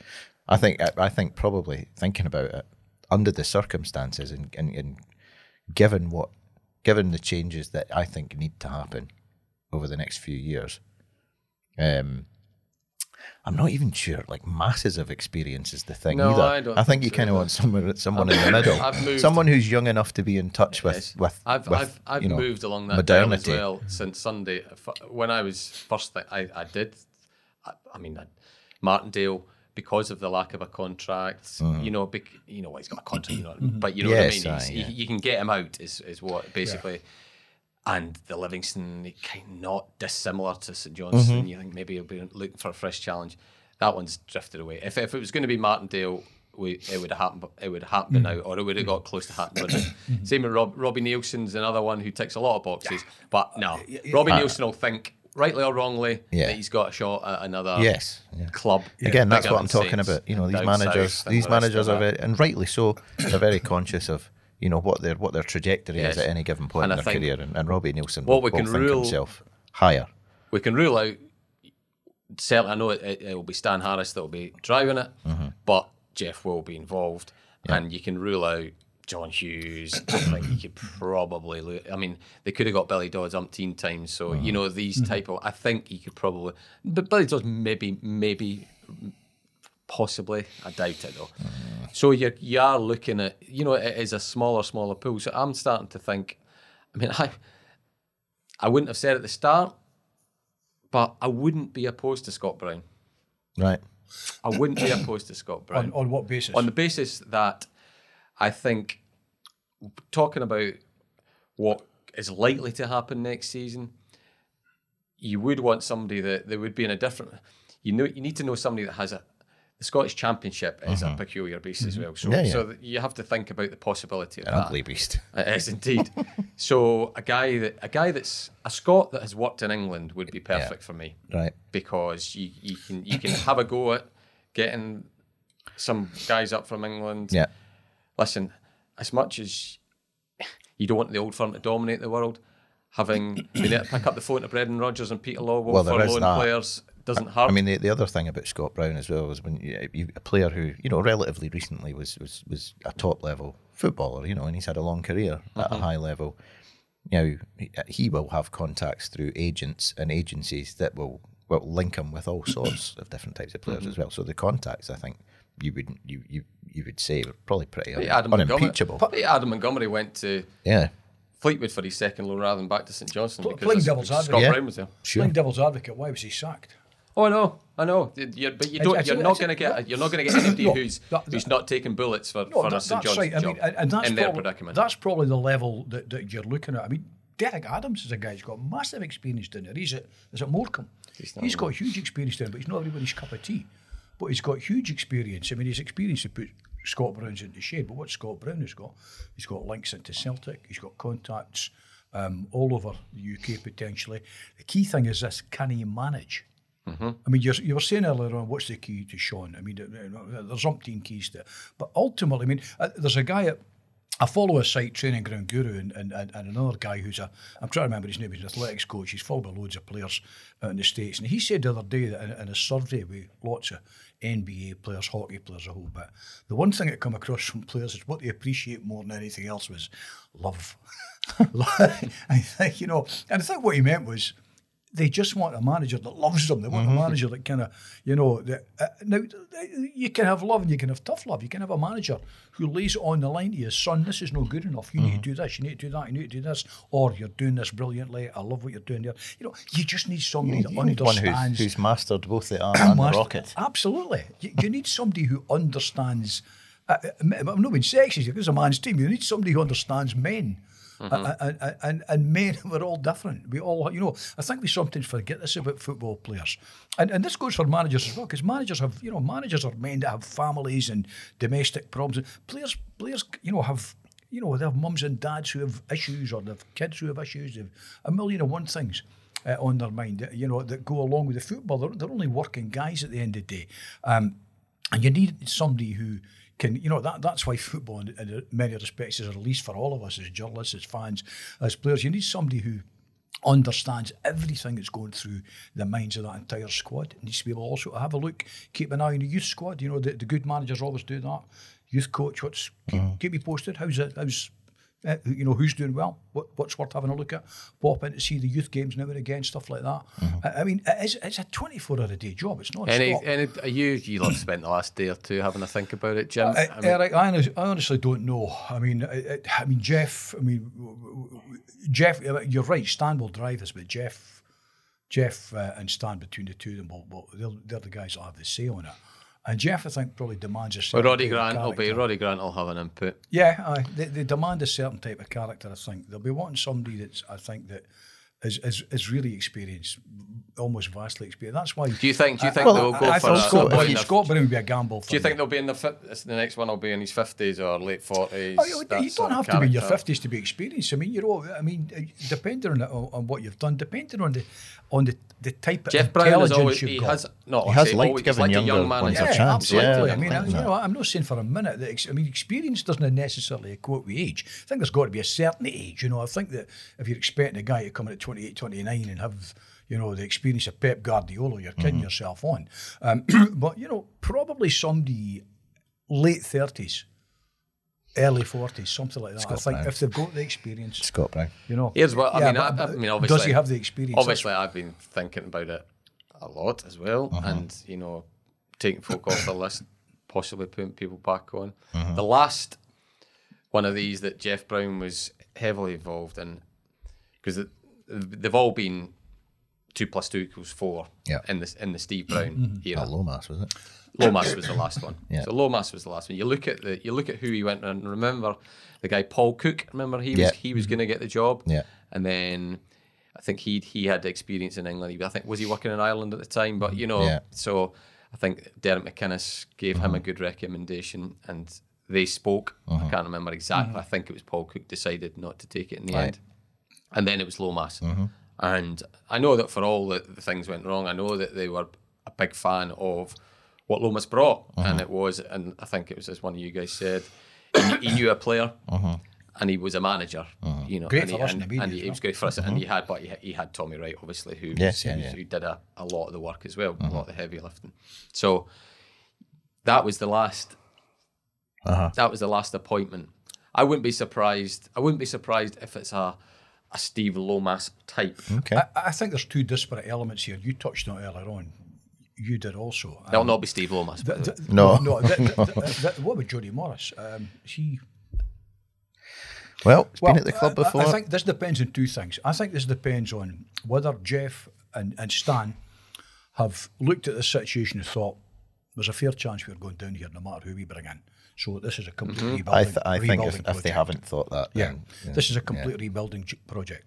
S3: I think I, I think probably thinking about it under the circumstances and, and, and given what given the changes that I think need to happen over the next few years, um, I'm not even sure. Like masses of experience is the thing
S1: No,
S3: either.
S1: I don't
S3: think
S1: think
S3: you
S1: so
S3: kind of want someone someone in the middle,
S1: I've moved-
S3: someone who's young enough to be in touch with
S1: Yes.
S3: with.
S1: I've
S3: with,
S1: I've I've
S3: you know,
S1: moved along that dial as
S3: modernity.
S1: well since Sunday. When I was first, thing, I I did. I, I mean, I, Martindale because of the lack of a contract. You know, bec- you know, well, he's got a contract. You know, but you know
S3: Mm. Yes,
S1: what I mean.
S3: aye, yeah.
S1: you, you can get him out. Is is what basically. And the Livingston, kind of not dissimilar to St Johnstone.
S3: Mm-hmm.
S1: You think maybe he'll be looking for a fresh challenge. That one's drifted away. If, if it was going to be Martindale, we, it would have happened. It would have happened
S3: Mm.
S1: now, or it would have got close to happening. Same with Rob, Robbie Neilson's another one who ticks a lot of boxes. But no, Robbie Neilson will think rightly or wrongly
S3: Yeah.
S1: that he's got a shot at another
S3: Yes, yeah.
S1: club.
S3: Again, that's what I'm talking about. You know, these managers, these managers are very, and rightly so, they're very conscious of you know what their what their trajectory
S1: Yes.
S3: is at any given point
S1: And I
S3: in their career. And, and Robbie Neilson
S1: what
S3: will,
S1: we
S3: will
S1: can
S3: think
S1: rule-
S3: himself higher.
S1: we can rule out. Certainly, I know it, it, it will be Stan Harris that will be driving it,
S3: Mm-hmm.
S1: but Geoff will be involved, and you can rule out John Hughes. I think you could probably. Lo- I mean, they could have got Billy Dodds umpteen times, so
S3: Mm-hmm.
S1: you know these type of. I think you could probably, but Billy Dodds maybe, maybe, possibly. I doubt it though. So you you are looking at you know it is a smaller smaller pool. So I'm starting to think. I mean, I I wouldn't have said at the start, but I wouldn't be opposed to Scott Brown.
S3: Right.
S1: I wouldn't be opposed to Scott Brown
S2: On, on what basis?
S1: on the basis that I think talking about what is likely to happen next season, you would want somebody that, that would be in a different. You know, you need to know somebody that has a. The Scottish Championship is a peculiar beast as well, so
S3: Mm-hmm. Yeah, yeah.
S1: so you have to think about the possibility of
S3: An
S1: that.
S3: ugly beast.
S1: It is indeed. so a guy that a guy that's a Scot that has worked in England would be perfect for me
S3: Right.
S1: because you, you can you can have a go at getting some guys up from England.
S3: Yeah.
S1: Listen, as much as you don't want the old firm to dominate the world, having been able to pick up the phone to Brendan Rodgers and Peter Lawwell
S3: Well,
S1: for loan
S3: that.
S1: players doesn't hurt.
S3: I mean, the, the other thing about Scott Brown as well was when you, you, a player who you know relatively recently was was was a top level footballer, you know, and he's had a long career at a mm-hmm. high level. Now he, he will have contacts through agents and agencies that will will link him with all sorts of different types of players mm-hmm. as well. So the contacts, I think, you would you you you would say are probably pretty un,
S1: Adam
S3: unimpeachable.
S1: Hey, Adam Montgomery went to
S3: Yeah,
S1: Fleetwood for his second loan rather than back to St Johnstone
S2: Pl-
S1: because
S2: playing
S1: this-
S2: devil's
S1: Scott.
S3: Yeah.
S1: Brown was there.
S3: sure.
S2: Playing devil's advocate, why was he sacked?
S1: Oh, I know, I know. You- but you don't.
S2: It's,
S1: you're not going to get. You're not going to get anybody
S2: No,
S1: who's
S2: that-
S1: who's not taking bullets for,
S2: No,
S1: for
S2: that-
S1: St
S2: that's
S1: John's
S2: right. I mean, and that's
S1: in their
S2: probably,
S1: predicament.
S2: That's probably the level that, that you're looking at. I mean, Derek Adams is a guy who's got massive experience down there. He's at is at Morecambe. he's got huge experience down, there, but he's not everybody's cup of tea. But he's got huge experience. I mean, his experience to put Scott Brown's into shade. But what Scott Brown has got, he's got links into Celtic. He's got contacts um, all over the UK potentially. The key thing is this: can he manage? I mean, you were saying earlier on, what's the key to Sean? I mean, there's umpteen keys to it. But ultimately, I mean, uh, there's a guy at, I follow a site, Training Ground Guru, and, and, and another guy who's a, I'm trying to remember his name, he's an athletics coach. He's followed by loads of players out in the States. And he said the other day that in, in a survey with lots of NBA players, hockey players, a whole bit, the one thing that come across from players is what they appreciate more than anything else was love. I think, you know, and I think what he meant was, they just want a manager that loves them. They want
S3: Mm-hmm.
S2: a manager that kind of, you know, that, uh, now you can have love and you can have tough love. You can have a manager who lays it on the line to you, son, this is no good enough. You need to do this, you need to do that, you need to do this, or you're doing this brilliantly. I love what you're doing there. You know, you just need somebody that
S3: You need one who's, who's mastered both the arm and the rocket.
S2: Absolutely. You, you need somebody who understands. Uh, uh, I'm not being sexist. If it's a man's team, you need somebody who understands men. And, and, and, and men, we're all different. We all, you know, I think we sometimes forget this about football players. And, and this goes for managers as well, because managers have, you know, managers are men that have families and domestic problems. Players, players, you know, have, you know, they have mums and dads who have issues or they have kids who have issues. They have a million and one things uh, on their mind, uh, you know, that go along with the football. They're, they're only working guys at the end of the day. Um, and you need somebody who can, you know, that that's why football, in, in many respects, is a release for all of us as journalists, as fans, as players. You need somebody who understands everything that's going through the minds of that entire squad. Needs to be able also to have a look, keep an eye on the youth squad. You know, the, the good managers always do that. Youth coach, what's keep, mm. keep me posted. How's it? How's uh, you know who's doing well, what, what's worth having a look at. Pop in to see the youth games now and again, stuff like that. I, I mean, it's, it's a twenty-four hour a day job. It's not.
S1: Any,
S2: stop.
S1: any, are you you lot spent the last day or two having a think about it, Jim?
S2: Uh,
S1: I mean,
S2: Eric, I, I honestly don't know. I mean, I, I- I mean, Geoff. I mean, Geoff. uh, You're right. Stan will drive us, but Geoff, Geoff, uh, and Stan between the two of them, will, will, they're, they're the guys that have the say on it. And Geoff, I think, probably demands a
S1: well,
S2: certain
S1: Roddy
S2: type of
S1: Grant oh, will be. Roddy Grant will have an input.
S2: Yeah. They, they demand a certain type of character. I think they'll be wanting somebody that's. I think that is is, is really experienced, almost vastly experienced. That's why.
S1: Do you think? Do you think
S3: Well,
S1: they'll go
S2: I, I
S1: for
S2: thought
S1: a,
S2: Scott,
S3: so if
S2: Brown, Scott Brown would be a gamble. For
S1: Do you think
S2: me.
S1: they'll be in the fi- the next one will be in his fifties or late forties?
S2: Oh, you, you don't have to be in your fifties to be experienced. I mean, you know, I mean, uh, depending on, on, on what you've done, depending on the on the, the type of
S1: Geoff Brown
S2: intelligence
S1: has always
S2: you've
S1: he
S2: got.
S1: has not
S3: He has
S1: say
S3: liked
S1: always-
S3: giving
S1: like
S3: younger
S1: young
S3: ones
S1: manager.
S3: a
S2: yeah,
S3: chance, yeah.
S2: absolutely. I mean, I, you know, I'm not saying for a minute that ex- I mean, experience doesn't necessarily equate with age. I think there's got to be a certain age. You know, I think that if you're expecting a guy to come in at 28, 29 and have you know the experience of Pep Guardiola, you're kidding yourself on. Um, but you know, probably somebody late 30s. Early forties, something like that. I think
S3: Brown.
S2: if they've got the experience,
S3: Scott Brown.
S2: you know.
S1: Here's what I
S2: Yeah,
S1: mean.
S2: but-
S1: I, I mean, obviously,
S2: does he have the experience?
S1: Obviously, I've been thinking about it a lot as well,
S2: Uh-huh.
S1: and you know, taking folk off the list, possibly putting people back on.
S2: Uh-huh.
S1: The last one of these that Geoff Brown was heavily involved in, because they've all been two plus two equals four.
S3: Yeah.
S1: In this in the Steve Brown
S2: Mm-hmm. mm-hmm.
S1: era.
S3: Oh, Lomas, was it?
S1: Lomas was the last one.
S3: Yeah.
S1: So Lomas was the last one. You look at the you look at who he went and remember the guy Paul Cook. Remember he was
S3: Yeah.
S1: he was mm-hmm. going to get the job.
S3: Yeah.
S1: And then I think he he had experience in England. He, I think was he working in Ireland at the time. But you know,
S3: Yeah.
S1: so I think Derek McInnes gave him a mm-hmm. good recommendation, and they spoke. I can't remember exactly. I think it was Paul Cook decided not to take it in the
S3: Right.
S1: end, and then it was Lomas. And I know that for all the, the things went wrong, I know that they were a big fan of what Lomas brought, and uh-huh. it was, and I think it was as one of you guys said, he, knew- he knew a player, uh-huh. and he was a manager. Uh-huh. You know,
S2: Great
S1: and
S2: for
S1: he,
S2: us
S1: and, and
S2: as
S1: he, he was great for us, and he had, but he, he had Tommy Wright, obviously, who
S3: Yes,
S1: who,
S3: yeah, yeah.
S1: who did a, a lot of the work as well, a lot of the heavy lifting. So that was the last.
S3: Uh-huh.
S1: That was the last appointment. I wouldn't be surprised. I wouldn't be surprised if it's a a Steve Lomas type.
S3: Okay.
S2: I, I think there's two disparate elements here. You touched on it earlier on. You did also.
S1: It'll
S2: Um,
S1: not be Steve Lomas. by the
S2: th- th-
S3: No.
S2: no. what about Jody Morris? Um, he
S3: well, he's
S2: well,
S3: been at the club
S2: I- I-
S3: before.
S2: I, think this depends on two things. I think this depends on whether Geoff and, and Stan have looked at the situation and thought there's a fair chance we're going down here no matter who we bring in. So this is a complete rebuilding.
S3: I, th- I think if,
S2: rebuilding
S3: if they haven't thought that,
S2: Yeah,
S3: then, yeah.
S2: this is a complete rebuilding project.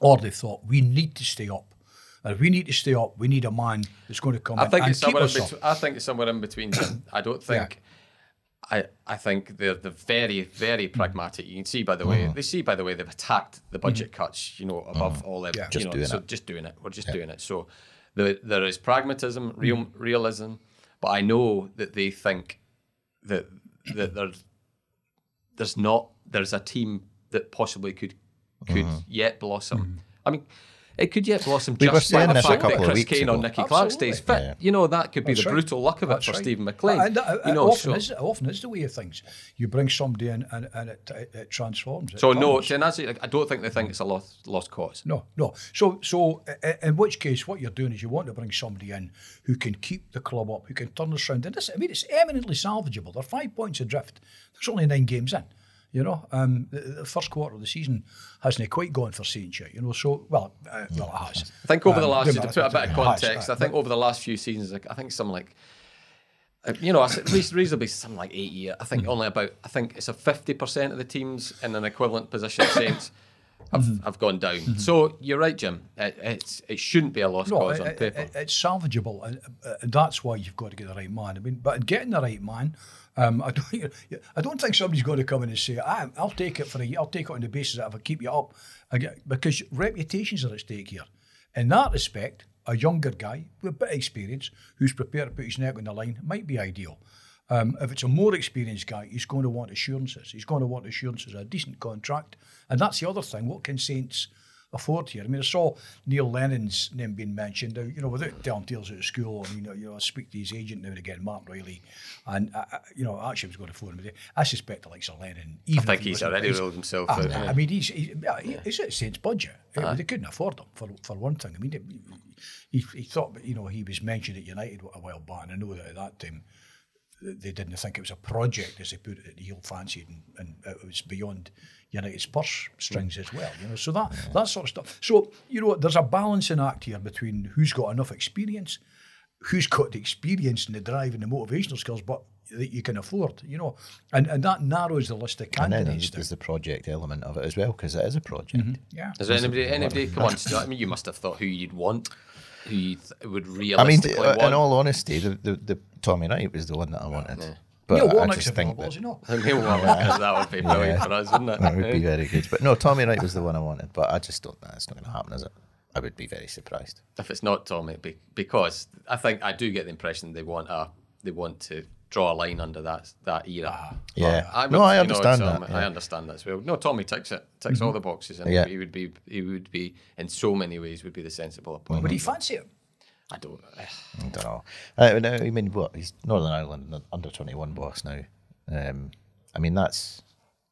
S2: Or they thought we need to stay up. And if we need to stay up, we need a man that's going to come
S1: I
S2: in
S1: think
S2: and
S1: it's
S2: keep
S1: somewhere in
S2: us up.
S1: between. I think it's somewhere in between. I don't think. I, I think they're the very very
S2: Mm.
S1: pragmatic. You can see by the way
S3: Mm-hmm.
S1: they see by the way they've attacked the budget cuts. You know above all that.
S2: Yeah.
S1: You
S3: Just
S1: know,
S3: doing
S1: so
S3: it.
S1: just doing it. We're just doing it. So the, there is pragmatism, real realism, but I know that they think that that there's there's not there's a team that possibly could could uh-huh. yet blossom. Mm. I mean, It could yet blossom
S3: We were
S1: just by
S3: saying
S1: the
S3: this a
S1: fact that
S3: couple of
S1: Chris
S3: weeks
S1: Kane or
S3: ago.
S1: Nicky Clark stays fit.
S3: Yeah.
S1: You know, that could be
S2: That's
S1: the
S2: right.
S1: brutal luck of it for
S2: right.
S1: Steven uh, MacLean.
S2: And that-
S1: you
S2: uh,
S1: know,
S2: often,
S1: so,
S2: is, often is the way of things. You bring somebody in and, and it, it, it transforms. It
S1: so no,
S2: turns.
S1: then as I I don't think they think it's a lost lost cause.
S2: No, no. So, so i- i- in which case, what you're doing is you want to bring somebody in who can keep the club up, who can turn this around. And this, I mean, it's eminently salvageable. They're five points adrift. There's only nine games in. You know, um, the, the first quarter of the season hasn't quite gone for Saints. You know, so well, uh, well, it has.
S1: I think over the
S2: Um,
S1: last, to put a bit of
S2: it has,
S1: context,
S2: uh,
S1: I think over the last few seasons, I think some like, uh, you know, said reas- reasonably something like eight year. I
S2: Mm-hmm.
S1: think only about, I think it's a fifty percent of the teams in an equivalent position, Saints, have,
S2: Mm-hmm.
S1: have gone down. So you're right, Jim. It, it's it shouldn't be a lost
S2: No,
S1: cause
S2: it-
S1: on paper.
S2: it- it's salvageable, and, uh, and that's why you've got to get the right man. I mean, but in getting the right man, um, I don't, I don't think somebody's going to come in and say, I, "I'll take it for a year. I'll take it on the basis that if I keep you up, get, because reputations are at stake here. In that respect, a younger guy with a bit of experience who's prepared to put his neck on the line might be ideal. Um, if it's a more experienced guy, he's going to want assurances. He's going to want assurances, a decent contract. And that's the other thing. What can Saints afford here? I mean, I saw Neil Lennon's name being mentioned. Now, you know, without telling tales out of school, I mean, you know, I speak to his agent now and again, Mark Riley, and, I, I, you know, actually I was going to phone him today. I suspect the likes of Lennon, even
S1: I think
S2: he
S1: he's already ruled himself
S2: Ah,
S1: out.
S2: I mean, he's, he's, yeah, he- he's at Saints' budget. They couldn't afford him, for, for one thing. I mean, he, he, he thought, you know, he was mentioned at United a while back, and I know that at that time they didn't think it was a project, as they put it, that Neil fancied, and, and it was beyond United's purse strings as well. You know, so that that sort of stuff. So you know, there's a balancing act here between who's got enough experience, who's got the experience and the drive and the motivational skills, but that you can afford. You know, and and that narrows the list of candidates.
S3: And then there's, there's the project element of it as well, because it is a project.
S2: yeah.
S1: Is there anybody? Anybody? Come on, Stuart, I mean, you must have thought who you'd want, who you th- would
S3: I mean,
S1: realistically
S3: uh,
S1: want.
S3: in all honesty, the, the, the Tommy Wright was the one that I wanted. But
S2: Neil
S3: I
S2: Warnock's
S3: just think
S2: available,
S3: that
S2: as you know.
S1: Neil Warnock, that would be brilliant
S3: Yeah.
S1: for us, wouldn't it?
S3: that would be very good. But no, Tommy Wright was the one I wanted. But I just don't. That's not going to happen, is it? I would be very surprised.
S1: if it's not Tommy, be- because I think I do get the impression they want a they want to draw a line under that that era. Ah.
S3: Yeah.
S1: But
S3: No, I
S1: you know,
S3: understand
S1: so,
S3: that,
S1: I understand that as well. No, Tommy ticks it, ticks all mm-hmm. the boxes, and
S3: Yeah.
S1: he would be he would be in so many ways would be the sensible mm-hmm. appointment.
S2: Would he fancy it?
S1: I don't. Know.
S3: I don't know. I, mean, I mean, what? He's Northern Ireland under twenty one boss now. Um, I mean, that's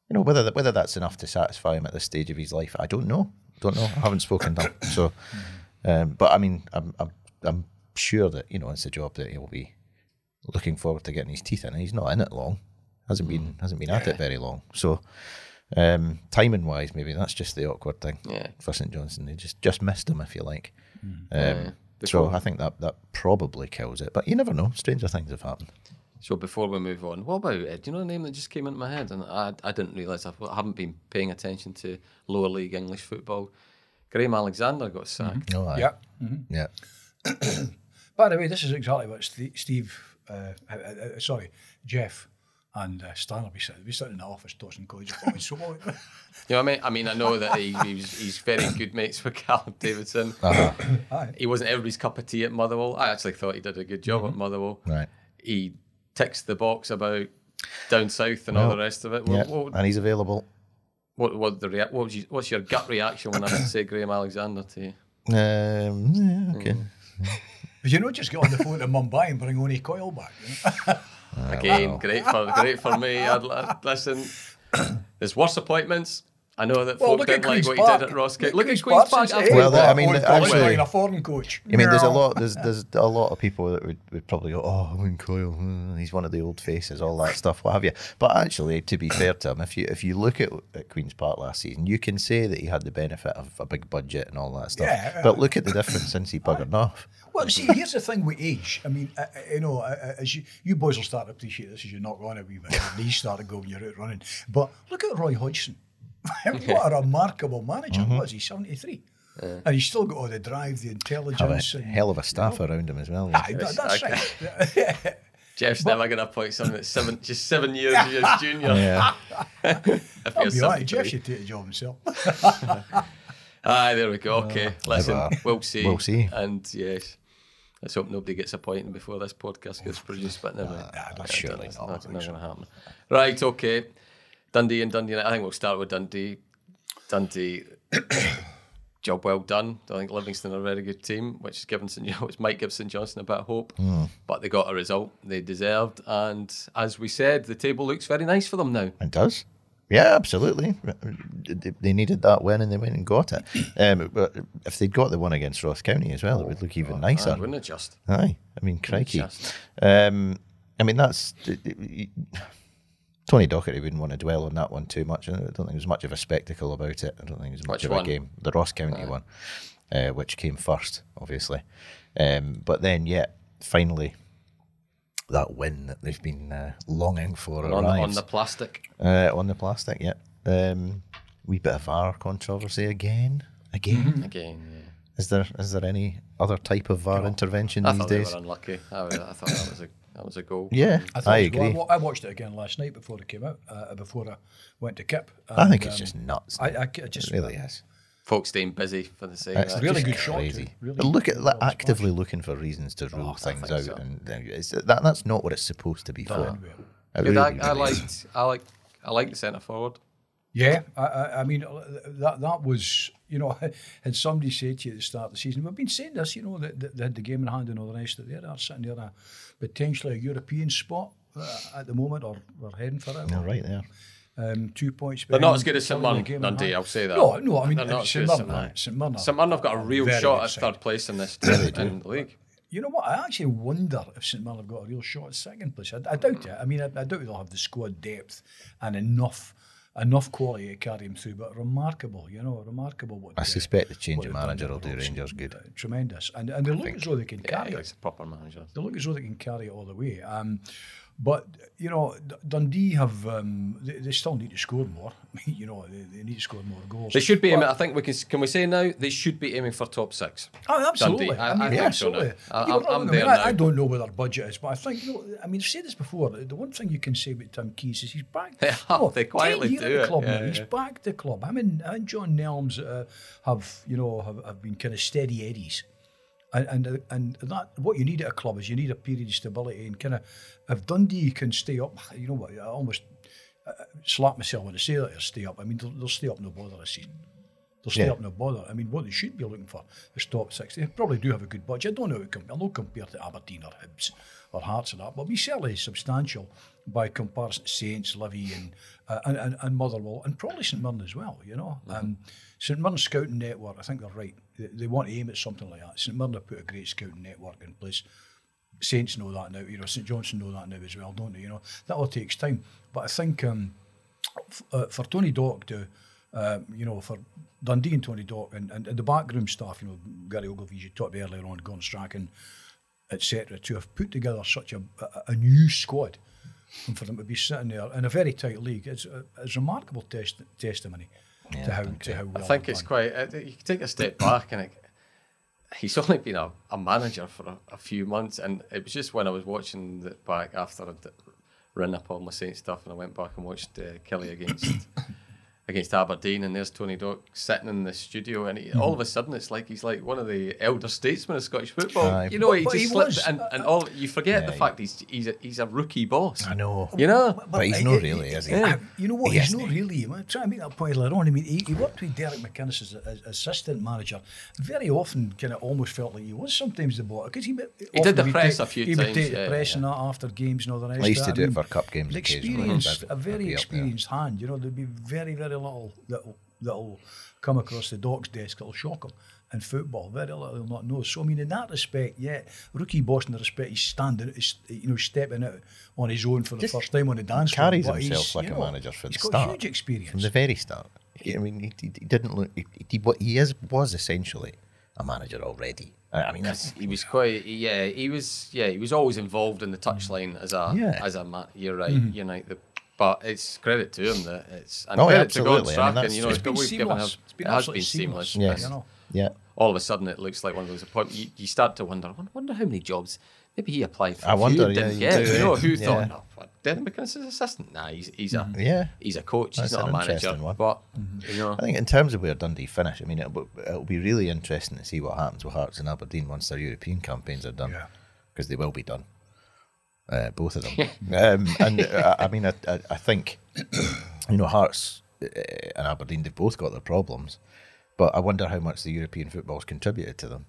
S3: you know whether that, whether that's enough to satisfy him at this stage of his life. I don't know. Don't know. I haven't spoken to him. So, um, but I mean, I'm, I'm I'm sure that you know it's a job that he'll be looking forward to getting his teeth in. He's not in it long. Hasn't been hasn't been at it very long. So. Um, timing wise, maybe that's just the awkward thing
S1: Yeah.
S3: for St Johnstone. They just just missed him, if you like. Um,
S1: Yeah.
S3: So
S1: Before-
S3: I think that that probably kills it. But you never know. Stranger things have happened.
S1: So before we move on, what about uh, do you know the name that just came into my head? And I, I didn't realise I haven't been paying attention to lower league English football. Graham Alexander got sacked.
S3: Oh, aye.
S2: Yeah.
S3: Yeah.
S2: By the way, this is exactly what Steve, Steve uh, uh, uh, sorry, Geoff and uh, Stan will be sitting, be sitting in the office tossing coins. So what?
S1: You know what I mean? I mean, I know that he, he's, he's very good mates with Callum Davidson.
S2: Aye.
S1: He wasn't everybody's cup of tea at Motherwell. I actually thought he did a good job at Motherwell.
S3: Right.
S1: He ticks the box about down south and all the rest of it.
S3: Yeah.
S1: What, what,
S3: And he's available.
S1: what, what the rea- what was you, what's your gut reaction when I say Graham Alexander to you?
S3: Um, yeah, okay.
S2: But you know, just get on the phone to Mumbai and bring Owen Coyle back. You know?
S1: Again, great for great for me. I'd, li- listen, there's worse appointments. I know that
S2: Well,
S1: folk didn't like what
S2: Park.
S1: he did at Ross
S2: Look
S1: Look at
S2: Queen's
S1: Queen's
S2: Park.
S1: Park.
S2: Hey,
S3: Well,
S1: after-
S3: I mean,
S2: Owen
S3: actually-
S2: a foreign coach.
S3: I mean, there's a lot. There's there's a lot of people that would, would probably go, "Oh, Owen Coyle, uh, he's one of the old faces, all that stuff, what have you." But actually, to be fair to him, if you if you look at, at Queens Park last season, you can say that he had the benefit of a big budget and all that stuff.
S2: Yeah.
S3: But look at the difference since he buggered off.
S2: Well, see, here's the thing with age. I mean, uh, uh, you know, uh, uh, as you, you boys will start to appreciate this as you knock on a wee bit, your knees start to go when you're out running. But look at Roy Hodgson. what a remarkable manager.
S3: Mm-hmm.
S2: What is he, 73? And he's still got all the drive, the
S3: Have a
S2: intelligence. and,
S3: hell of a staff around him as well.
S2: Aye, that- that's right.
S1: Geoff's never going to appoint someone that's seven, just seven years his junior.
S3: yeah.
S1: If
S2: I'll be all right.
S1: 73.
S2: Geoff should take the job himself.
S1: Aye, there we go. Okay, listen,
S3: Ever.
S1: we'll see.
S3: We'll see.
S1: And yes, let's hope nobody gets appointed before this podcast gets produced. But never.
S2: nah,
S3: surely
S1: it's
S3: not.
S1: not, not going to happen. Right. Okay. Dundee and Dundee. I think we'll start with Dundee. Dundee. job well done. I think Livingston are a very good team, which is given St. which might give St Johnstone a bit of hope. Hmm. But they got a result they deserved, and as we said, the table looks very nice for them now.
S3: It does. Yeah, absolutely. They- needed that win and they went and got it. Um, but if they'd got the one against Ross County as well, it would look even nicer.
S1: Aye, wouldn't it just?
S3: Aye, I mean, crikey. Um, I mean, that's Tony Docherty wouldn't want to dwell on that one too much. I don't think there's much of a spectacle about it. I don't think there's much
S1: Which
S3: of
S1: one?
S3: a game. The Ross County one, uh, which came first, obviously. Um, but then, yeah, finally, that win that they've been uh, longing for
S1: On, on the plastic.
S3: uh, on the plastic. Yeah, um, wee bit of VAR controversy again. Again,
S1: Again, yeah.
S3: is there is there any other type of VAR intervention
S1: I
S3: these
S1: thought they
S3: days?
S1: were unlucky. I, I thought that was a that was a goal.
S3: Yeah,
S2: I,
S3: I,
S2: thought it was good.
S3: agree.
S2: I, I watched it again last night before it came out, uh, before I went to Kip.
S3: I think it's
S2: um,
S3: just nuts.
S2: I, I, I just
S3: it really is.
S1: Folks staying busy for the sake
S3: It's
S1: of
S2: really
S3: just
S2: good shot,
S3: crazy.
S2: Really
S3: But look at like,
S2: ball
S3: actively looking for reasons to rule
S1: I
S3: things out,
S1: so.
S3: and uh, it's, that that's not what it's supposed to be for. It really,
S1: I, I
S3: really is.
S1: liked I like I like the centre forward.
S2: Yeah, I, I, I mean uh, that that was you know had somebody said to you at the start of the season, we've been saying this, you know, that that they had the game in hand and all the rest of it. They're sitting there a potentially a European spot uh, at the moment, or we're heading for it.
S3: You're right there.
S2: Um, two points.
S1: They're not as good as St
S2: Sunderland,
S1: Mirren,
S2: the game in
S1: Dundee. I'll say that.
S2: No, no, I mean
S1: They're not as
S2: St
S1: good as
S2: Mirren,
S1: St Mirren.
S2: St Mirren.
S1: Have got a real shot
S2: good
S1: at third place in this in the league.
S2: You know what? I actually wonder if St Mirren have got a real shot at second place. I, I doubt it. I mean, I, I doubt they'll have the squad depth and enough enough quality to carry them through. But remarkable, you know, remarkable. What
S3: I suspect the change of manager will do Rangers good.
S2: Uh, tremendous, and and they look as though they can
S1: Yeah,
S2: carry it.
S1: a proper manager.
S2: They look as though they can carry it all the way. Um, but you know, Dundee have um, they, they still need to score more. you know, they, they need to score more goals.
S1: They should be aiming. I think we can. Can we say now they should be aiming for top six?
S2: Oh, absolutely.
S1: Dundee. I-
S2: I, mean,
S1: I think so
S2: absolutely.
S1: now. I-
S2: You
S1: I'm- I'm
S2: I, mean,
S1: there
S2: I,
S1: now.
S2: I don't know what their budget is, but I think, you know, I mean, I've said this before. The one thing you can say about Tim Keyes is he's back.
S1: They
S2: you
S1: they quietly do
S2: the
S1: it,
S2: club
S1: yeah,
S2: now. He's
S1: yeah.
S2: back to club. I mean, and John Nelms uh, have, you know, have, have been kind of steady eddies. And, and and that what you need at a club is you need a period of stability and kind of if Dundee can stay up, you know what? I almost uh, slap myself when I say that they'll stay up. I mean, they'll, they'll stay up no bother this season. They'll stay
S3: Yeah.
S2: up no bother. I mean, what they should be looking for is top six. They probably do have a good budget. I don't know. How it com- I know compared to Aberdeen or Hibs or Hearts and that, but we certainly substantial by comparison to Saints, Livy, and uh, and, and, and Motherwell, and probably St Mirren as well. You know, um, St Mirren scouting network. I think they're right. They, they want to aim at something like that. St Mirren have put a great scouting network in place. Saints know that now. You know, St Johnstone know that now as well, don't they? You know, that all takes time. But I think um, f- uh, for Tony Dock to, um, you know, for Dundee and Tony Dock and, and, and the backroom staff, you know, Gary Ogilvie, you talked about earlier on, Gordon Strachan, etc., to have put together such a, a, a new squad and for them to be sitting there in a very tight league, it's, a, it's remarkable test, testimony to how to how well
S1: I think it's quite. uh, You can take a step back, and it, he's only been a, a manager for a, a few months, and it was just when I was watching it back after I'd run up all my Saint stuff, and I went back and watched uh, Kelly against against Aberdeen, and there's Tony Dock sitting in the studio, and he, all of a sudden it's like he's like one of the elder statesmen of Scottish football.
S3: Aye.
S1: You know, he
S2: But
S1: just
S2: he
S1: slips,
S2: was,
S1: and, and all you forget the
S3: Yeah,
S1: fact he's he's a, he's a rookie boss.
S3: I know.
S1: You know,
S3: But he's
S2: uh,
S3: not really, is he?
S2: uh, You know what?
S3: He
S2: he's
S3: isn't, he?
S2: really. I'm trying to make that point later on. I mean, he, he worked with Derek McInnes as, as assistant manager. Very often, kind of almost felt like he was sometimes the boss because he,
S1: He did the press a few
S2: he
S1: times,
S2: would take
S1: yeah,
S2: the press
S1: yeah.
S2: and that after games and all the rest.
S3: I used
S2: of
S3: to do it for cup games
S2: an
S3: occasionally.
S2: experienced,
S3: I'd-
S2: a
S3: I'd
S2: very
S3: be up there.
S2: experienced hand. You know, there'd be very, very little that'll that'll come across the doc's desk that'll shock him. In football, very little he'll not know. So I mean, in that respect, yeah, rookie boss in the respect he's standing, he's, you know, stepping out on his own for the
S3: Just
S2: first time on the dance floor.
S3: carries
S2: but
S3: himself like
S2: you
S3: a
S2: know,
S3: manager from
S2: he's
S3: the
S2: got
S3: start.
S2: huge experience.
S3: From the very start. He- I mean, he, he he didn't look. He, he, he is was essentially a manager already. I I mean, that's
S1: he was quite yeah he was yeah he was always involved in the touchline as a
S3: Yeah.
S1: as a you're right
S2: Mm-hmm.
S1: you know the but it's credit to him that it's and
S3: Oh,
S1: credit to Gordon
S3: absolutely. I mean,
S1: Strachan
S3: that's-
S1: you know
S3: It's
S1: it's
S2: been
S1: we've given
S2: seamless.
S1: him
S2: It's been
S1: it has been seamless,
S2: seamless,
S3: yes,
S2: you know.
S3: yeah.
S1: all of a sudden it looks like one of those appointments you, you start to wonder "I wonder how many jobs maybe he applied for
S3: I
S1: few
S3: wonder,
S1: and didn't
S3: yeah,
S1: get
S3: you
S1: you know who
S3: yeah.
S1: thought no what, Derek McInnes is assistant nah he's, he's a
S3: Yeah.
S1: he's a coach
S3: That's
S1: he's not
S3: an
S1: a manager
S3: interesting one.
S1: but mm-hmm. you know
S3: I think in terms of where Dundee finish, I mean, it'll, it'll be really interesting to see what happens with Hearts and Aberdeen once their European campaigns are done,
S2: Yeah.
S3: because they will be done, uh, both of them. um, and uh, I mean, I, I, I think you know Hearts uh, and Aberdeen they've both got their problems, But I wonder how much the European football's contributed to them.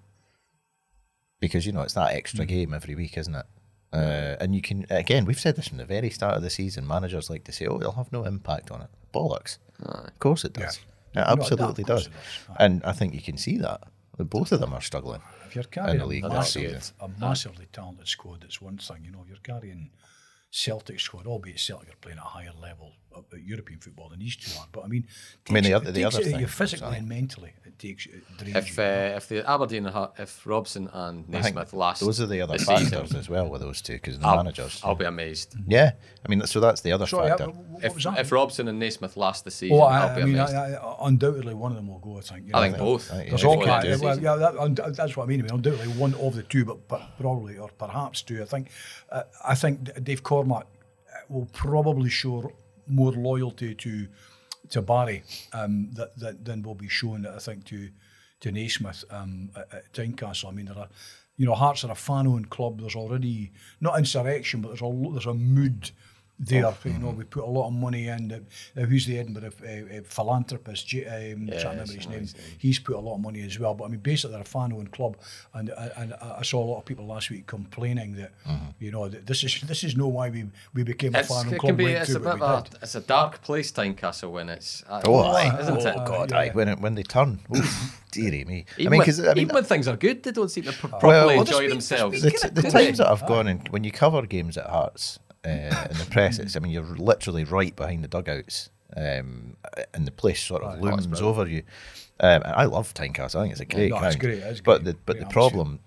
S3: Because you know it's that extra game every week, isn't it? Uh, and you can again, we've said this from the very start of the season. Managers like to say, "Oh, it'll have no impact on it." Bollocks! Of course it does. It absolutely
S2: of
S3: does.
S2: it does.
S3: And I think you can see that. Both of them are struggling.
S2: If you're
S3: in
S2: carrying
S3: the
S2: a
S3: league this
S2: massive,
S3: season.
S2: a massively talented squad, it's one thing. You know, if you're carrying Celtic squad, albeit Celtic are playing at a higher level of of European football than these two are. But I mean,
S3: I mean, the
S2: takes-
S3: other- the other
S2: it out of you
S3: thing,
S2: physically
S3: sorry.
S2: and mentally, it takes it
S1: If
S2: you.
S1: uh, if the Aberdeen if Robson and
S3: I think
S1: Naismith last
S3: those are the other
S1: this
S3: factors
S1: season,
S3: as well with those two because the
S1: I'll,
S3: managers.
S1: I'll be amazed.
S3: Yeah, I mean, so that's the other
S2: Sorry, uh,
S3: factor.
S2: what
S1: If, if Robson and Naismith last the season,
S2: Oh,
S1: I'll
S2: I,
S1: be
S2: I mean,
S1: amazed.
S2: I, I, undoubtedly one of them will go. I think. you
S1: I think both.
S3: I think
S2: There's
S3: Yeah,
S2: all kinds.
S3: what
S2: Well, yeah, that, that's what I mean. I mean, undoubtedly one of the two, but, but probably or perhaps two. I think. Uh, I think Dave Cormack uh, will probably show more loyalty to to Barry um, that, that than will be shown. I think to to Naismith um, at, at Tynecastle. I mean, there are. You know, Hearts are a fan-owned club. There's already not insurrection, but there's a there's a mood there.
S1: Oh,
S2: You know,
S1: mm-hmm.
S2: we put a lot of money in. Uh, uh, who's the Edinburgh uh, uh, philanthropist? J- um,
S1: Yeah,
S2: can't remember his name.
S1: his.
S2: He's put a lot of money as well. But I mean, basically, they're a fan-owned club, and and I I saw a lot of people last week complaining that you know that this is this is no why we we became a fan-owned club.
S1: be it's a bit of a, it's a dark place, Tynecastle, when it's uh,
S3: Oh, aye.
S1: isn't
S3: oh,
S1: it?
S3: God,
S2: Yeah.
S3: aye. When, it, when they turn, oof, dearie me. I mean, because I mean,
S1: even when things are good, they don't seem to properly
S3: Well, well,
S1: enjoy
S2: there's been-
S1: themselves.
S3: the, t- the times that I've gone in, when you cover games at Hearts uh, in the press, it's, I mean, you're literally right behind the dugouts, um, and the place sort of looms over you. Um, and I love Tynecastle. I think it's a great
S2: no, it's great, it's
S3: But the but
S2: Great
S3: the problem,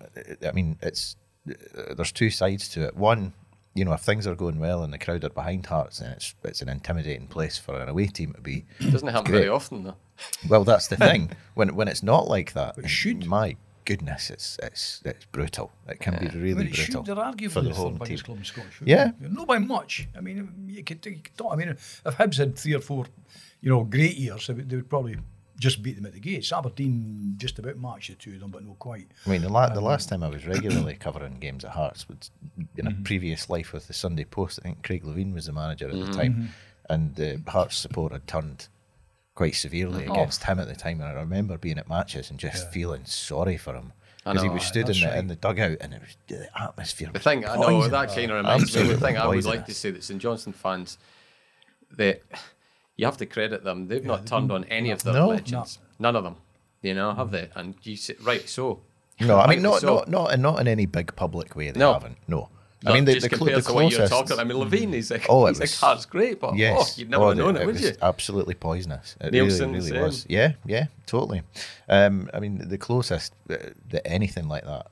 S3: I mean, it's uh, there's two sides to it. One, you know, if things are going well and the crowd are behind Hearts, then it's it's an intimidating place for an away team to be.
S1: Doesn't happen
S3: great.
S1: very often, though.
S3: Well, that's the thing. when when it's not like that,
S2: It should.
S3: My goodness, it's it's it's brutal. It can be really
S2: mean, it
S3: brutal
S2: should, they're arguably
S3: for the
S2: the
S3: home
S2: third
S3: team.
S2: biggest club in Scottish football.
S3: Yeah.
S2: not by much. I mean, you could, you could talk, I mean, if Hibs had three or four, you know, great years, they would, they would probably just beat them at the gates. Aberdeen just about matched the two of them, but not quite.
S3: I mean, the, la- the last time I was regularly covering games at Hearts was in a
S2: Mm-hmm.
S3: previous life with the Sunday Post. I think Craig Levein was the manager at
S2: Mm-hmm.
S3: the time, and the Hearts support had turned quite severely
S2: Oh.
S3: against him at the time. And I remember being at matches and just feeling sorry for him because he was stood in the,
S2: right.
S3: in the dugout and it was the atmosphere.
S1: The
S3: was
S1: thing I know
S3: poison.
S1: that kind of reminds me the
S3: Absolutely
S1: thing I would like to say that St Johnstone fans that you have to credit them. They've not turned on any of their
S3: No.
S1: legends. None of them. You know, have mm. they? And you say, right, so.
S3: No, I mean not
S1: so.
S3: not not in not in any big public way. They
S1: No.
S3: haven't. No, I mean the,
S1: just
S3: the,
S1: compared
S3: the
S1: to what you're talking. I mean, Levein, he's like,
S3: Oh, it
S1: he's like,
S3: was-
S1: heart's great, but
S3: Yes.
S1: oh, you'd never
S3: Oh,
S1: have known it, would you?
S3: Absolutely poisonous. It
S1: Neilson,
S3: really, really was. Yeah, yeah, totally. Um, I mean, the closest uh, that anything like that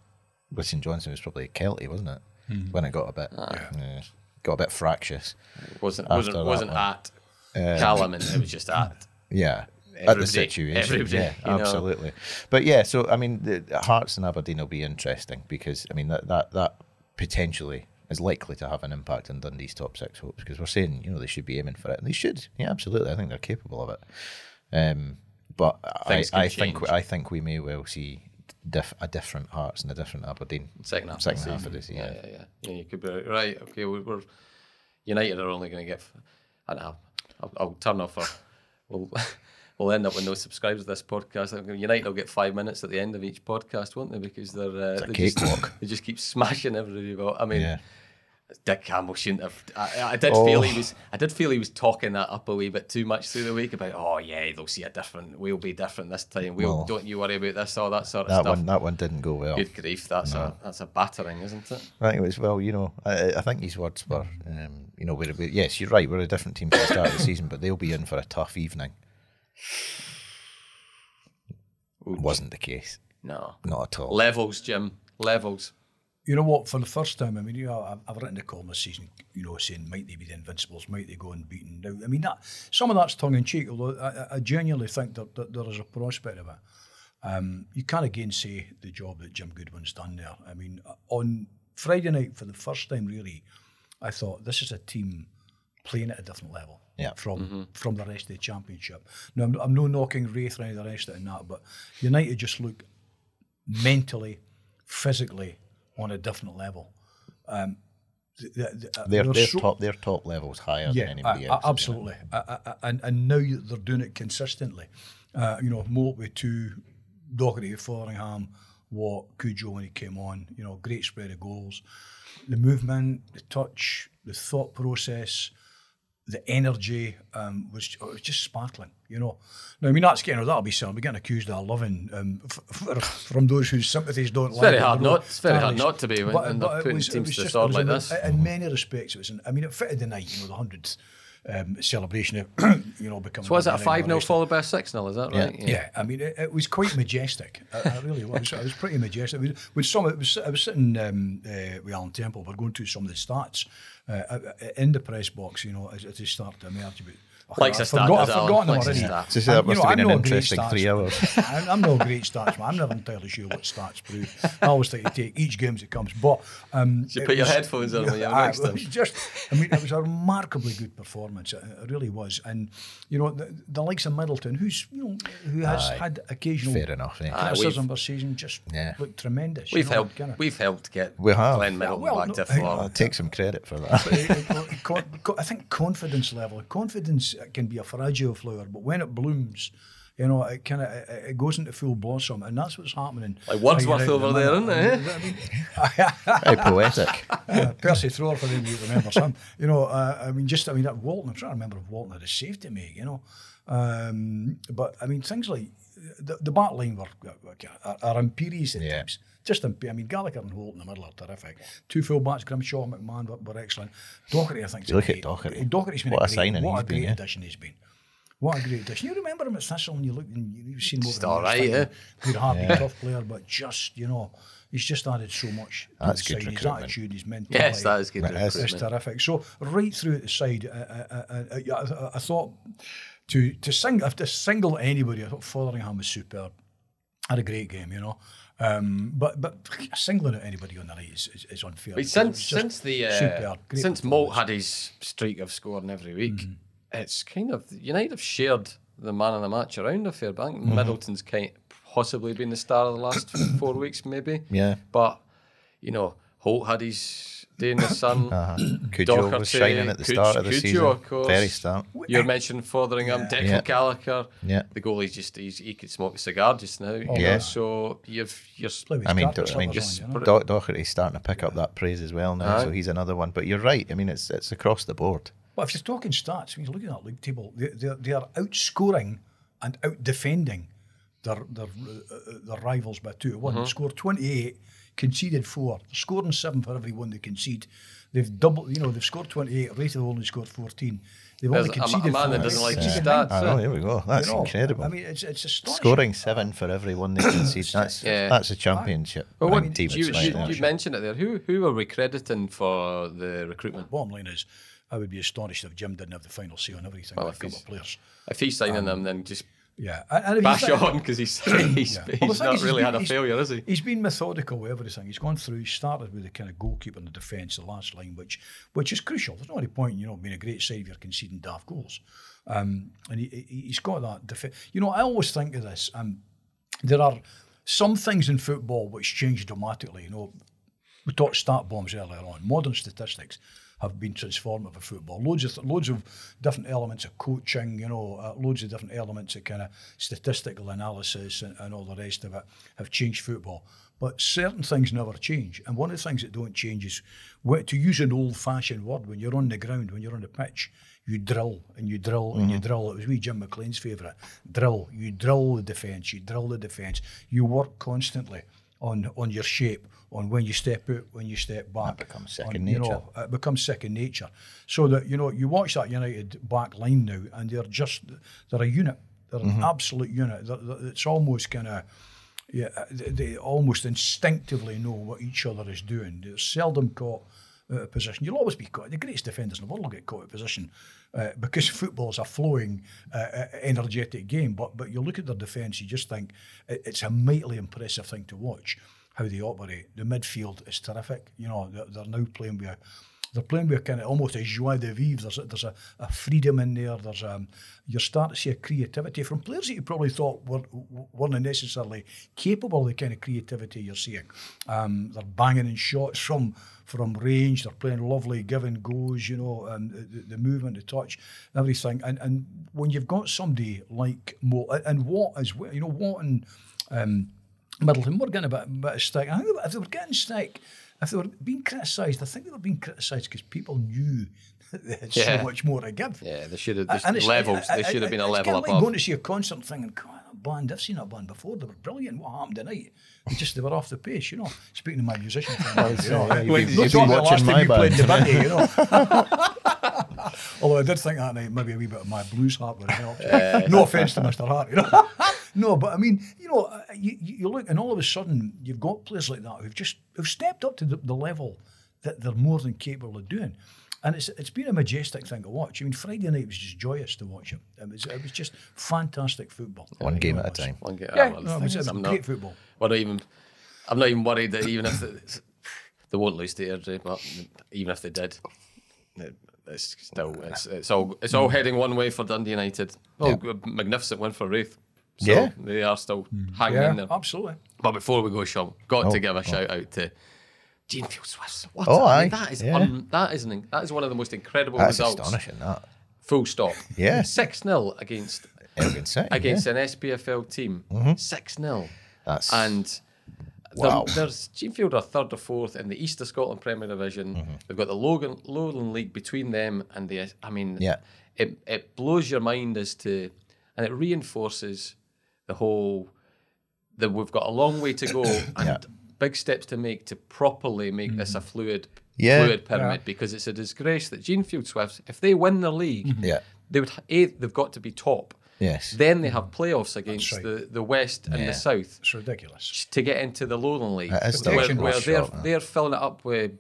S3: with St Johnstone was probably Kelty, wasn't it?
S1: Hmm.
S3: When it got a bit, yeah, got a bit fractious.
S1: wasn't wasn't wasn't at Callum, and it was just at.
S3: Yeah. at
S1: Everybody-
S3: the situation, yeah,
S1: you know.
S3: absolutely. But yeah, so I mean, the, the Hearts and Aberdeen will be interesting because I mean that that that potentially is likely to have an impact on Dundee's top six hopes because we're saying you know they should be aiming for it and they should, yeah, absolutely. I think they're capable of it. Um, but I,
S1: Things can
S3: I think
S1: change.
S3: I think we may well see diff, a different Hearts and a different Aberdeen
S1: Second half,
S3: second
S1: of
S3: half of this
S1: Yeah,
S3: year.
S1: yeah, yeah. yeah you could be right. right. Okay, we- we're United are only going to get. f- I know. I'll, I'll turn off. Our, we'll we'll end up with no subscribers to this podcast. United will get five minutes at the end of each podcast, won't they? Because they're uh,
S3: a
S1: they just,
S3: cakewalk.
S1: they just keep smashing everybody. But I mean,
S3: Yeah.
S1: Dick Campbell shouldn't have. I, I did
S3: Oh.
S1: feel he was. I did feel he was talking that up a wee bit too much through the week about. Oh yeah, they'll see a different. We'll be different this time. We'll
S3: Well,
S1: don't you worry about this all that sort of
S3: That
S1: stuff.
S3: one that one didn't go well.
S1: Good grief, that's a that's a battering, isn't it?
S3: I think it was well, you know. I, I think his words were, um, you know, we're, we yes, you're right. We're a different team to the start of the season, but they'll be in for a tough evening. Wasn't the case,
S1: No.
S3: not at all.
S1: Levels, Jim. Levels.
S2: You know what? For the first time, I mean, you know, I've, I've written a column this season, you know, saying might they be the Invincibles, might they go unbeaten? Now, I mean, that some of that's tongue in cheek, although I, I- I genuinely think that, that there is a prospect of it. Um, you can't again say the job that Jim Goodwin's done there. I mean, on Friday night, for the first time, really, I thought this is a team playing at a different level
S3: Yeah.
S2: from from the rest of the championship. Now, I'm, I'm no knocking Raith or any of the rest of it and that, but United just look mentally, physically on a different level. Um, th- th- th- uh,
S3: Their
S2: they're
S3: their
S2: so-
S3: top their top levels higher
S2: yeah,
S3: than anybody
S2: uh,
S3: else.
S2: absolutely. Uh, uh, uh, and and now they're doing it consistently. Uh, you know, Moult with two, Doherty, Fotheringham, what Cujo when he came on. You know, great spread of goals. The movement, the touch, the thought process, the energy um, was, was just sparkling, you know. Now, I mean, that's getting, that'll be something. We're getting accused of loving um, f- f- from those whose sympathies don't
S1: It's
S2: lie.
S1: very hard not. It's very hard not to be when,
S2: But-
S1: when
S2: but
S1: they're putting
S2: was-
S1: teams to the sword like this.
S2: in, many respects, it was. An, I mean, it fitted the night. You know, the hundredth um, celebration. Of, you know, becoming.
S1: So was it a
S2: winning
S1: five 0 followed by a six 0 Is that
S3: Yeah.
S1: right?
S2: Yeah, I mean, it, it was quite majestic. It, it really was. It was pretty majestic. It was, with some, it was, I was sitting um, uh, with Alan Temple. We're going through some of the stats uh, uh, in the press box. You know, as, as they start to emerge. But,
S1: Likes
S2: I've
S1: a stat,
S2: forgot- I've forgotten them
S1: Likes a
S2: already.
S1: stat.
S3: So that must
S2: know,
S3: have been
S2: I'm
S3: an
S2: no great
S3: interesting three hours.
S2: I'm, I'm no great stats man. I'm never entirely sure what stats prove. I always think to take each game as it comes. But um,
S1: You
S2: it
S1: put your headphones on when you're
S2: I-
S1: next
S2: it
S1: time.
S2: was just, I mean, it was a remarkably good performance. It, it really was. And you know, the, the likes of Middleton, who's you know, who has
S3: Aye.
S2: had occasional
S3: Fair enough.
S1: Aye.
S2: criticism this season, just
S3: Yeah.
S2: looked tremendous. you
S1: We've
S2: know,
S1: helped.
S2: kinda-
S1: We've helped get
S3: We have.
S1: Glenn Middleton
S2: well,
S1: back
S2: no,
S1: to
S2: I-
S1: form.
S3: I'll take some credit for that.
S2: con- con- I think confidence level. Confidence can be a fragile flower, but when it blooms, you know, it kind of it, it goes into full blossom, and that's what's happening.
S1: Like Wordsworth
S2: right
S1: over
S2: at the
S1: there,
S2: minute.
S1: isn't it,
S2: I
S3: Very poetic.
S2: uh, Percy Thrower for anybody who remembers him. You know, uh, I mean, just I mean that Walton. I'm trying to remember if Walton had a save to make. You know, um, but I mean things like the, the back line were are, are imperious at
S3: Yeah.
S2: times. Just imp- I mean, Gallagher and Holt in the middle are terrific. Two full backs, Grimshaw, McMahon were, were excellent. Doherty, I think.
S3: You look at Doherty.
S2: Doherty's been
S3: What
S2: a
S3: a
S2: great,
S3: signing
S2: what
S3: he's
S2: a
S3: been,
S2: great
S3: yeah.
S2: addition he's been. What a great addition. You remember him at Thistle and you look and you- you've seen him over
S1: Just
S2: the
S1: all
S2: years,
S1: right, yeah.
S2: Good, happy, tough player, but just, you know, he's just added so much. to
S3: That's
S2: the
S3: good
S2: side. His
S3: recruitment.
S2: attitude, his mentality.
S1: Yes, that is good.
S3: That is.
S2: It's terrific. So right through at the side, uh, uh, uh, uh, yeah, I, I thought to to sing if to single anybody, I thought Fotheringham was superb. Had a great game, you know. Um, but but singling out anybody on the night is, is, is unfair.
S1: But since
S2: was
S1: since the uh,
S2: superb.
S1: Since
S2: Moult
S1: had his streak of scoring every week,
S2: Mm-hmm.
S1: it's kind of United have shared the man of the match around a fair bank.
S2: Mm-hmm.
S1: Middleton's kind possibly been the star of the last four weeks, maybe.
S3: Yeah.
S1: But you know, Holt had his day in the sun.
S3: Uh-huh. Cujo was shining at the
S1: Cuj-
S3: start of the
S1: Cujo,
S3: season.
S1: of course.
S3: Very start.
S1: You're mentioning Fotheringham, Declan
S3: Yeah.
S1: Gallagher.
S3: Yeah.
S1: The goalie's just he's, he could smoke a cigar just now. you know,
S3: Yeah.
S1: So you've you're
S2: Play
S3: I mean,
S2: carpet
S3: Do- I mean, just
S2: on, you know.
S3: Do- Doherty's starting to pick up that praise as well now, so he's another one. But you're right. I mean, it's it's across the board.
S2: Well, if you're talking stats, when you're looking at that league table, they, they, they are outscoring and out defending their their, uh, uh, their rivals by two to one. They scored 28, conceded four. They're scoring seven for every one they concede. They've doubled, you know, they've scored 28, Raith have only scored 14. They've
S1: There's
S2: only
S1: a, a
S2: conceded
S1: man that doesn't like his
S2: conceded nine.
S1: stats.
S3: I
S1: eh?
S3: know. Here we go. That's
S2: You know,
S3: incredible.
S2: I mean, it's, it's astonishing.
S3: Scoring seven for every one they concede. That's
S1: Yeah.
S3: that's a championship.
S1: Well, what,
S3: team
S1: you,
S3: it's
S1: you, you mentioned it there. Who who are we crediting for the recruitment?
S2: Bottom line is, I would be astonished if Jim didn't have the final say on everything
S1: Well,
S2: a
S1: if
S2: couple
S1: he's-
S2: of players.
S1: If he's signing them, then just
S2: Yeah, and, and
S1: bash on because he's he's,
S2: Yeah.
S1: he's
S2: Well,
S1: not
S2: he's
S1: really
S2: been-
S1: had a failure, is he?
S2: He's been methodical with everything. He's gone through. He started with the kind of goalkeeper and the defence, the last line, which which is crucial. There's no any point, you know, being a great side if you're conceding daft goals. Um, and he, he- he's got that. You know, I always think of this. Um, there are some things in football which change dramatically. You know, we talked StatsBomb earlier on. Modern statistics have been transformative for football. Loads of loads of different elements of coaching, you know, uh, loads of different elements of kind of statistical analysis and, and all the rest of it have changed football. But certain things never change. And one of the things that don't change is, to use an old fashioned word, when you're on the ground, when you're on the pitch, you drill and you drill mm-hmm. and you mm-hmm. drill. It was wee Jim McLean's favourite drill. You drill the defence, you drill the defence, you work constantly. On on your shape, on when you step out, when you step back.
S3: That becomes second
S2: on, you
S3: nature.
S2: know, it becomes second nature. So that you know, you watch that United back line now, and they're just they're a unit. They're
S3: Mm-hmm.
S2: an absolute unit. They're- they're- it's almost kind of yeah, they, they almost instinctively know what each other is doing. They're seldom caught out of position. You'll always be caught. The greatest defenders in the world will get caught out of position uh, because football is a flowing, uh, uh, energetic game. But but you look at their defence, you just think it, it's a mightily impressive thing to watch how they operate. The midfield is terrific. You know, they're, they're now playing with a, they're playing with kind of almost a joie de vivre. There's a, there's a, a freedom in there. There's um, you're starting to see a creativity from players that you probably thought were, weren't necessarily capable of the kind of creativity you're seeing. Um, they're banging in shots from from range. They're playing lovely give and goes, you know, and the, the movement, the touch, everything. And and when you've got somebody like Mo and Watt as well, you know, Watt and um, Middleton were getting a bit, a bit of stick. I think if they were getting stick, if they were being criticised, I think they were being criticised because people knew that they had
S1: Yeah.
S2: so much more to give.
S1: Yeah, they should have
S2: And
S1: there's levels.
S2: I-
S1: They should have been a level
S2: kinda like
S1: above.
S2: going to see a concert thinking, God, that band, I've seen that band before. They were brilliant. What happened tonight? They just they were off the pace, you know. Speaking of my musician friend, you know,
S3: yeah, you've
S1: Wait,
S3: been,
S1: you've
S3: you've
S2: not
S3: been
S2: talking about the last time
S3: my
S2: you played the Bundy, you know. Although I did think that night maybe a wee bit of my blues heart would have helped. no offence to Mr. Hart, you know. no, but I mean, you know, uh, you, you you look and all of a sudden you've got players like that who've just who've stepped up to the, the level that they're more than capable of doing. And it's it's been a majestic thing to watch. I mean, Friday night was just joyous to watch it. It was it was just fantastic football.
S3: One game at a time.
S1: One game.
S2: Yeah, no, it was, it was great
S1: not,
S2: football.
S1: We're not even. I'm not even worried that even if they, they won't lose to Airdrie, but even if they did, it- it's still it's it's all it's all heading one way for Dundee United. Oh,
S3: Yeah.
S1: a magnificent win for Raith. So
S3: Yeah.
S1: they are still hanging
S2: Yeah,
S1: in there.
S2: absolutely.
S1: But before we go, Sean, got
S3: Oh,
S1: to give a shout out to Jeanfield Swifts. What
S3: Oh,
S1: a, I mean, that is
S3: yeah.
S1: un, that is an, that is one of the most incredible
S3: That's
S1: results.
S3: astonishing. That
S1: Full stop.
S3: Yeah.
S1: six 0 against
S3: Elgin City.
S1: against
S3: yeah. Mm-hmm.
S1: an SPFL team. 6 0
S3: That's
S1: and
S3: Wow.
S1: there- there's Jeanfield are third or fourth in the East of Scotland Premier Division.
S3: Mm-hmm.
S1: They've got the Logan Lowland League between them and the. I mean,
S3: Yeah.
S1: it it blows your mind as to, and it reinforces the whole that we've got a long way to go and
S3: Yeah.
S1: big steps to make to properly make this a fluid.
S3: Yeah.
S1: Fluid pyramid because it's a disgrace that Jeanfield Swifts, if they win the league,
S3: Yeah.
S1: they would a they've got to be top.
S3: Yes.
S1: Then they have playoffs against
S2: right.
S1: the, the West and
S3: Yeah.
S1: the South
S2: It's ridiculous.
S1: to get into the Lowland League,
S3: That is still
S1: where, where they're
S3: man.
S1: they're filling it up with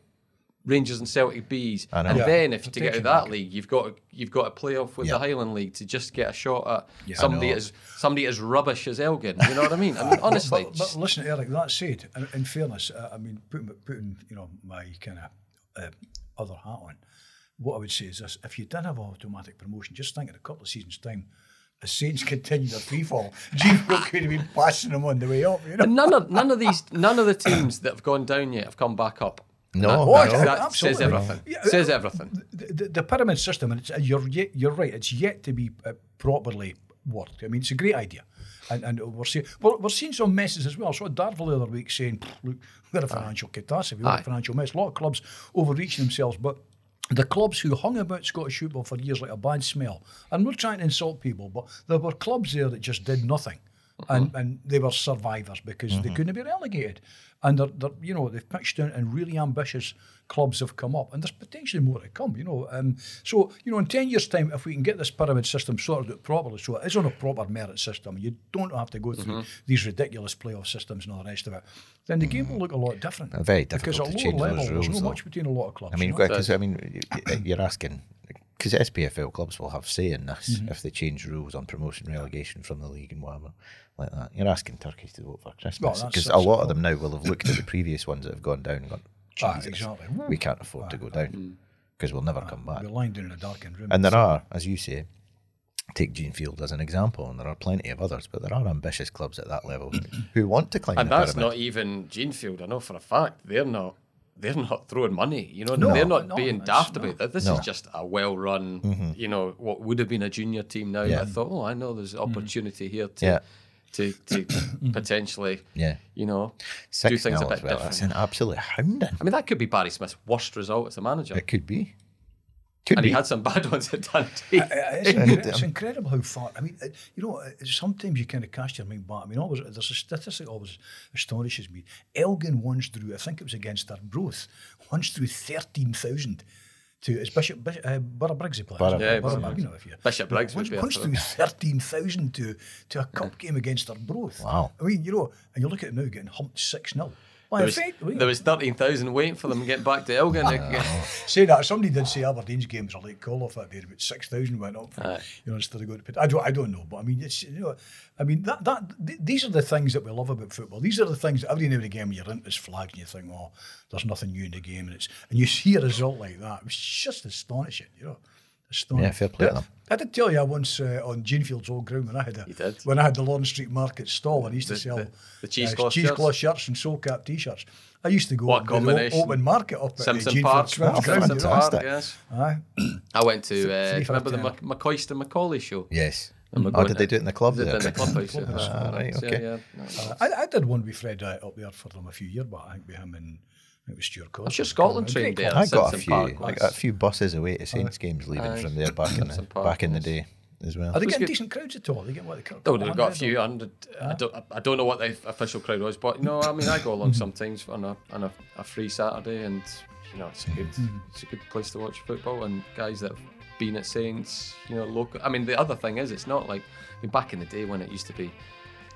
S1: Rangers and Celtic bees, and
S3: Yeah,
S1: then if
S2: they're
S1: to get out of that league, you've got to, you've got to play off with
S3: Yeah.
S1: the Highland League to just get a shot at
S3: I
S1: somebody as somebody as rubbish as Elgin. You know what I mean? I mean, honestly,
S2: But, but
S1: just-
S2: listen, Eric. That said, in, in fairness, uh, I mean, putting, putting you know my kind of uh, other hat on, what I would say is this: if you did have automatic promotion, just think in a couple of seasons' time, as Saints continued their free fall, Gene Brooke could have been passing them on the way up. You know,
S1: and none of none of these none of the teams that have gone down yet have come back up.
S3: No,
S1: that, that-
S3: no.
S1: says everything.
S2: Yeah,
S1: says everything.
S2: the, the, the pyramid system, and it's, uh, you're you're right. It's yet to be uh, properly worked. I mean, it's a great idea, and and we're seeing we're, we're seeing some messes as well. I saw Darvel the other week saying, "Look, we're a financial catastrophe. We're
S1: Aye.
S2: a financial mess." A lot of clubs overreaching themselves, but. The clubs who hung about Scottish football for years like a bad smell, and we're trying to insult people, but there were clubs there that just did nothing, and, uh-huh. and they were survivors because they mm-hmm. couldn't be relegated. And they're, they're, you know, they've pitched in, and really ambitious clubs have come up, and there's potentially more to come. You know, um, so you know, in ten years' time, if we can get this pyramid system sorted out properly, so it is on a proper merit system, you don't have to go through mm-hmm. these ridiculous playoff systems and all the rest of it. Then the game will mm. look a lot different.
S3: Very
S2: because
S3: difficult
S2: at
S3: to
S2: lower
S3: change those
S2: level, there's
S3: rules,
S2: not
S3: though.
S2: much between a lot of clubs.
S3: I mean, because I mean, you're asking because SPFL clubs will have say in this
S2: Mm-hmm.
S3: if they change rules on promotion, relegation from the league and whatever like that. You're asking turkeys to vote for Christmas
S2: that's-
S3: because a
S2: that's-
S3: lot of them now will have looked at the previous ones that have gone down and gone,
S2: Ah, exactly.
S3: we can't afford to go down because we'll never come back.
S2: We're lying down in a darkened room.
S3: And there are, as you say, take Jeanfield as an example, and there are plenty of others, but there are ambitious clubs at that level who want to climb
S1: And
S3: the
S1: that's
S3: pyramid.
S1: not even Jeanfield. I know for a fact they're not. They're not throwing money. You know,
S2: No,
S1: they're not
S2: no,
S1: being
S2: it's
S1: daft
S2: not.
S1: about that. This
S3: No.
S1: is just a well-run. Mm-hmm. You know, what would have been a junior team now.
S3: Yeah.
S1: I thought, oh, I know there's mm-hmm. opportunity here to
S3: Yeah.
S1: to, to potentially,
S3: Yeah.
S1: you know, do things a bit
S3: well.
S1: different.
S3: That's an absolute hounding.
S1: I mean, that could be Barry Smith's worst result as a manager,
S3: It could be. Could
S1: and
S3: be.
S1: he had some bad ones at Dundee.
S2: Uh, it's, incre- it's incredible how far. I mean, uh, you know, uh, sometimes you kind of cast your mind back. I mean, always there's a statistic that always astonishes me. Elgin once drew, I think it was against Arbroath, once drew thirteen thousand. To it's Bishop, Bishop uh, Borough Briggs he played.
S3: Borough
S1: Yeah,
S2: Borough,
S1: Borough
S2: you know, if you,
S1: Bishop Briggs
S2: once,
S1: would be
S2: once
S1: throw.
S2: drew thirteen thousand to to a cup game against Arbroath.
S3: Wow.
S2: I mean, you know, and you look at it now getting humped six 0 Well,
S1: there, was,
S2: fact, we-
S1: there was 13,000 waiting for them to get back to Elgin.
S2: Say that somebody did say Aberdeen's games are like call off that day. About six thousand went up. For. You know, instead of going to pit. I don't. I don't know, but I mean, it's you know, I mean that that th- these are the things that we love about football. These are the things that every now and again you're into this flag and you think, oh, there's nothing new in the game, and it's and you see a result like that. It was just astonishing. You know. Astonishing.
S3: Yeah, fair play to them.
S2: I did tell you I once uh, on Jeanfield's old ground when I had a
S1: You did?
S2: when I had the Lawn Street Market stall and I used to sell
S1: the- the cheesecloth shirts?
S2: cheesecloth shirts and soul cap t-shirts. I used to go
S1: What
S2: up to the
S1: combination?
S2: open market up at uh,
S1: Simpson
S2: Jeanfield
S1: Park.
S2: Swim's
S3: Oh,
S2: ground,
S1: Simpson. Park,
S3: fantastic.
S1: yes.
S2: Aye.
S1: I went to, uh,
S2: Three for a
S1: remember the
S2: tenner.
S1: Mc- McCoist and Macaulay show?
S3: Yes.
S1: And
S3: Oh, did they do it in the club
S1: They did
S3: there?
S1: it in the clubhouse. yeah.
S3: Ah, right, okay.
S1: yeah, no.
S2: I, I did one with Fred Wright up there for them a few years back. I think with him and I think it was Stuart Cosby.
S1: I'm sure Scotland
S2: Great
S1: trained there.
S3: I got a few.
S1: Park
S3: I got a few buses away to Saints games leaving
S1: Aye.
S3: from there back in the
S1: Park,
S3: back in the day as well.
S2: Are they
S1: was
S2: getting
S1: good.
S2: decent crowds at all? They get what they
S1: Oh, they've got a few hundred. I don't. I don't know what the official crowd was, but no, I mean, I go along sometimes on a on a, a free Saturday, and you know, it's a good mm. it's a good place to watch football. And guys that have been at Saints, you know, local. I mean, the other thing is, it's not like I mean, back in the day when it used to be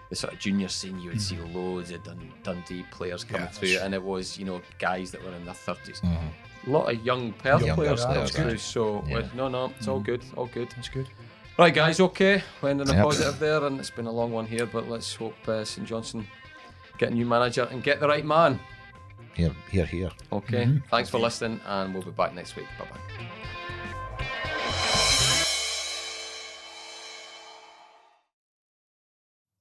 S1: the sort of junior scene, you would see loads of Dun- Dundee players coming
S2: Yeah,
S1: through,
S2: that's-
S1: and it was you know guys that were in their 30s A lot of young Perth
S3: Young
S1: players coming through. So
S3: Yeah.
S1: uh, no, no, it's all good, all good.
S2: That's good.
S1: Right, guys, okay. We're ending a
S3: Yep.
S1: positive there, and it's been a long one here, but let's hope uh, St Johnstone get a new manager and get the right man.
S3: Here, here, here.
S1: Okay, thanks for listening, and we'll be back next week. Bye bye.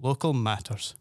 S4: Local matters.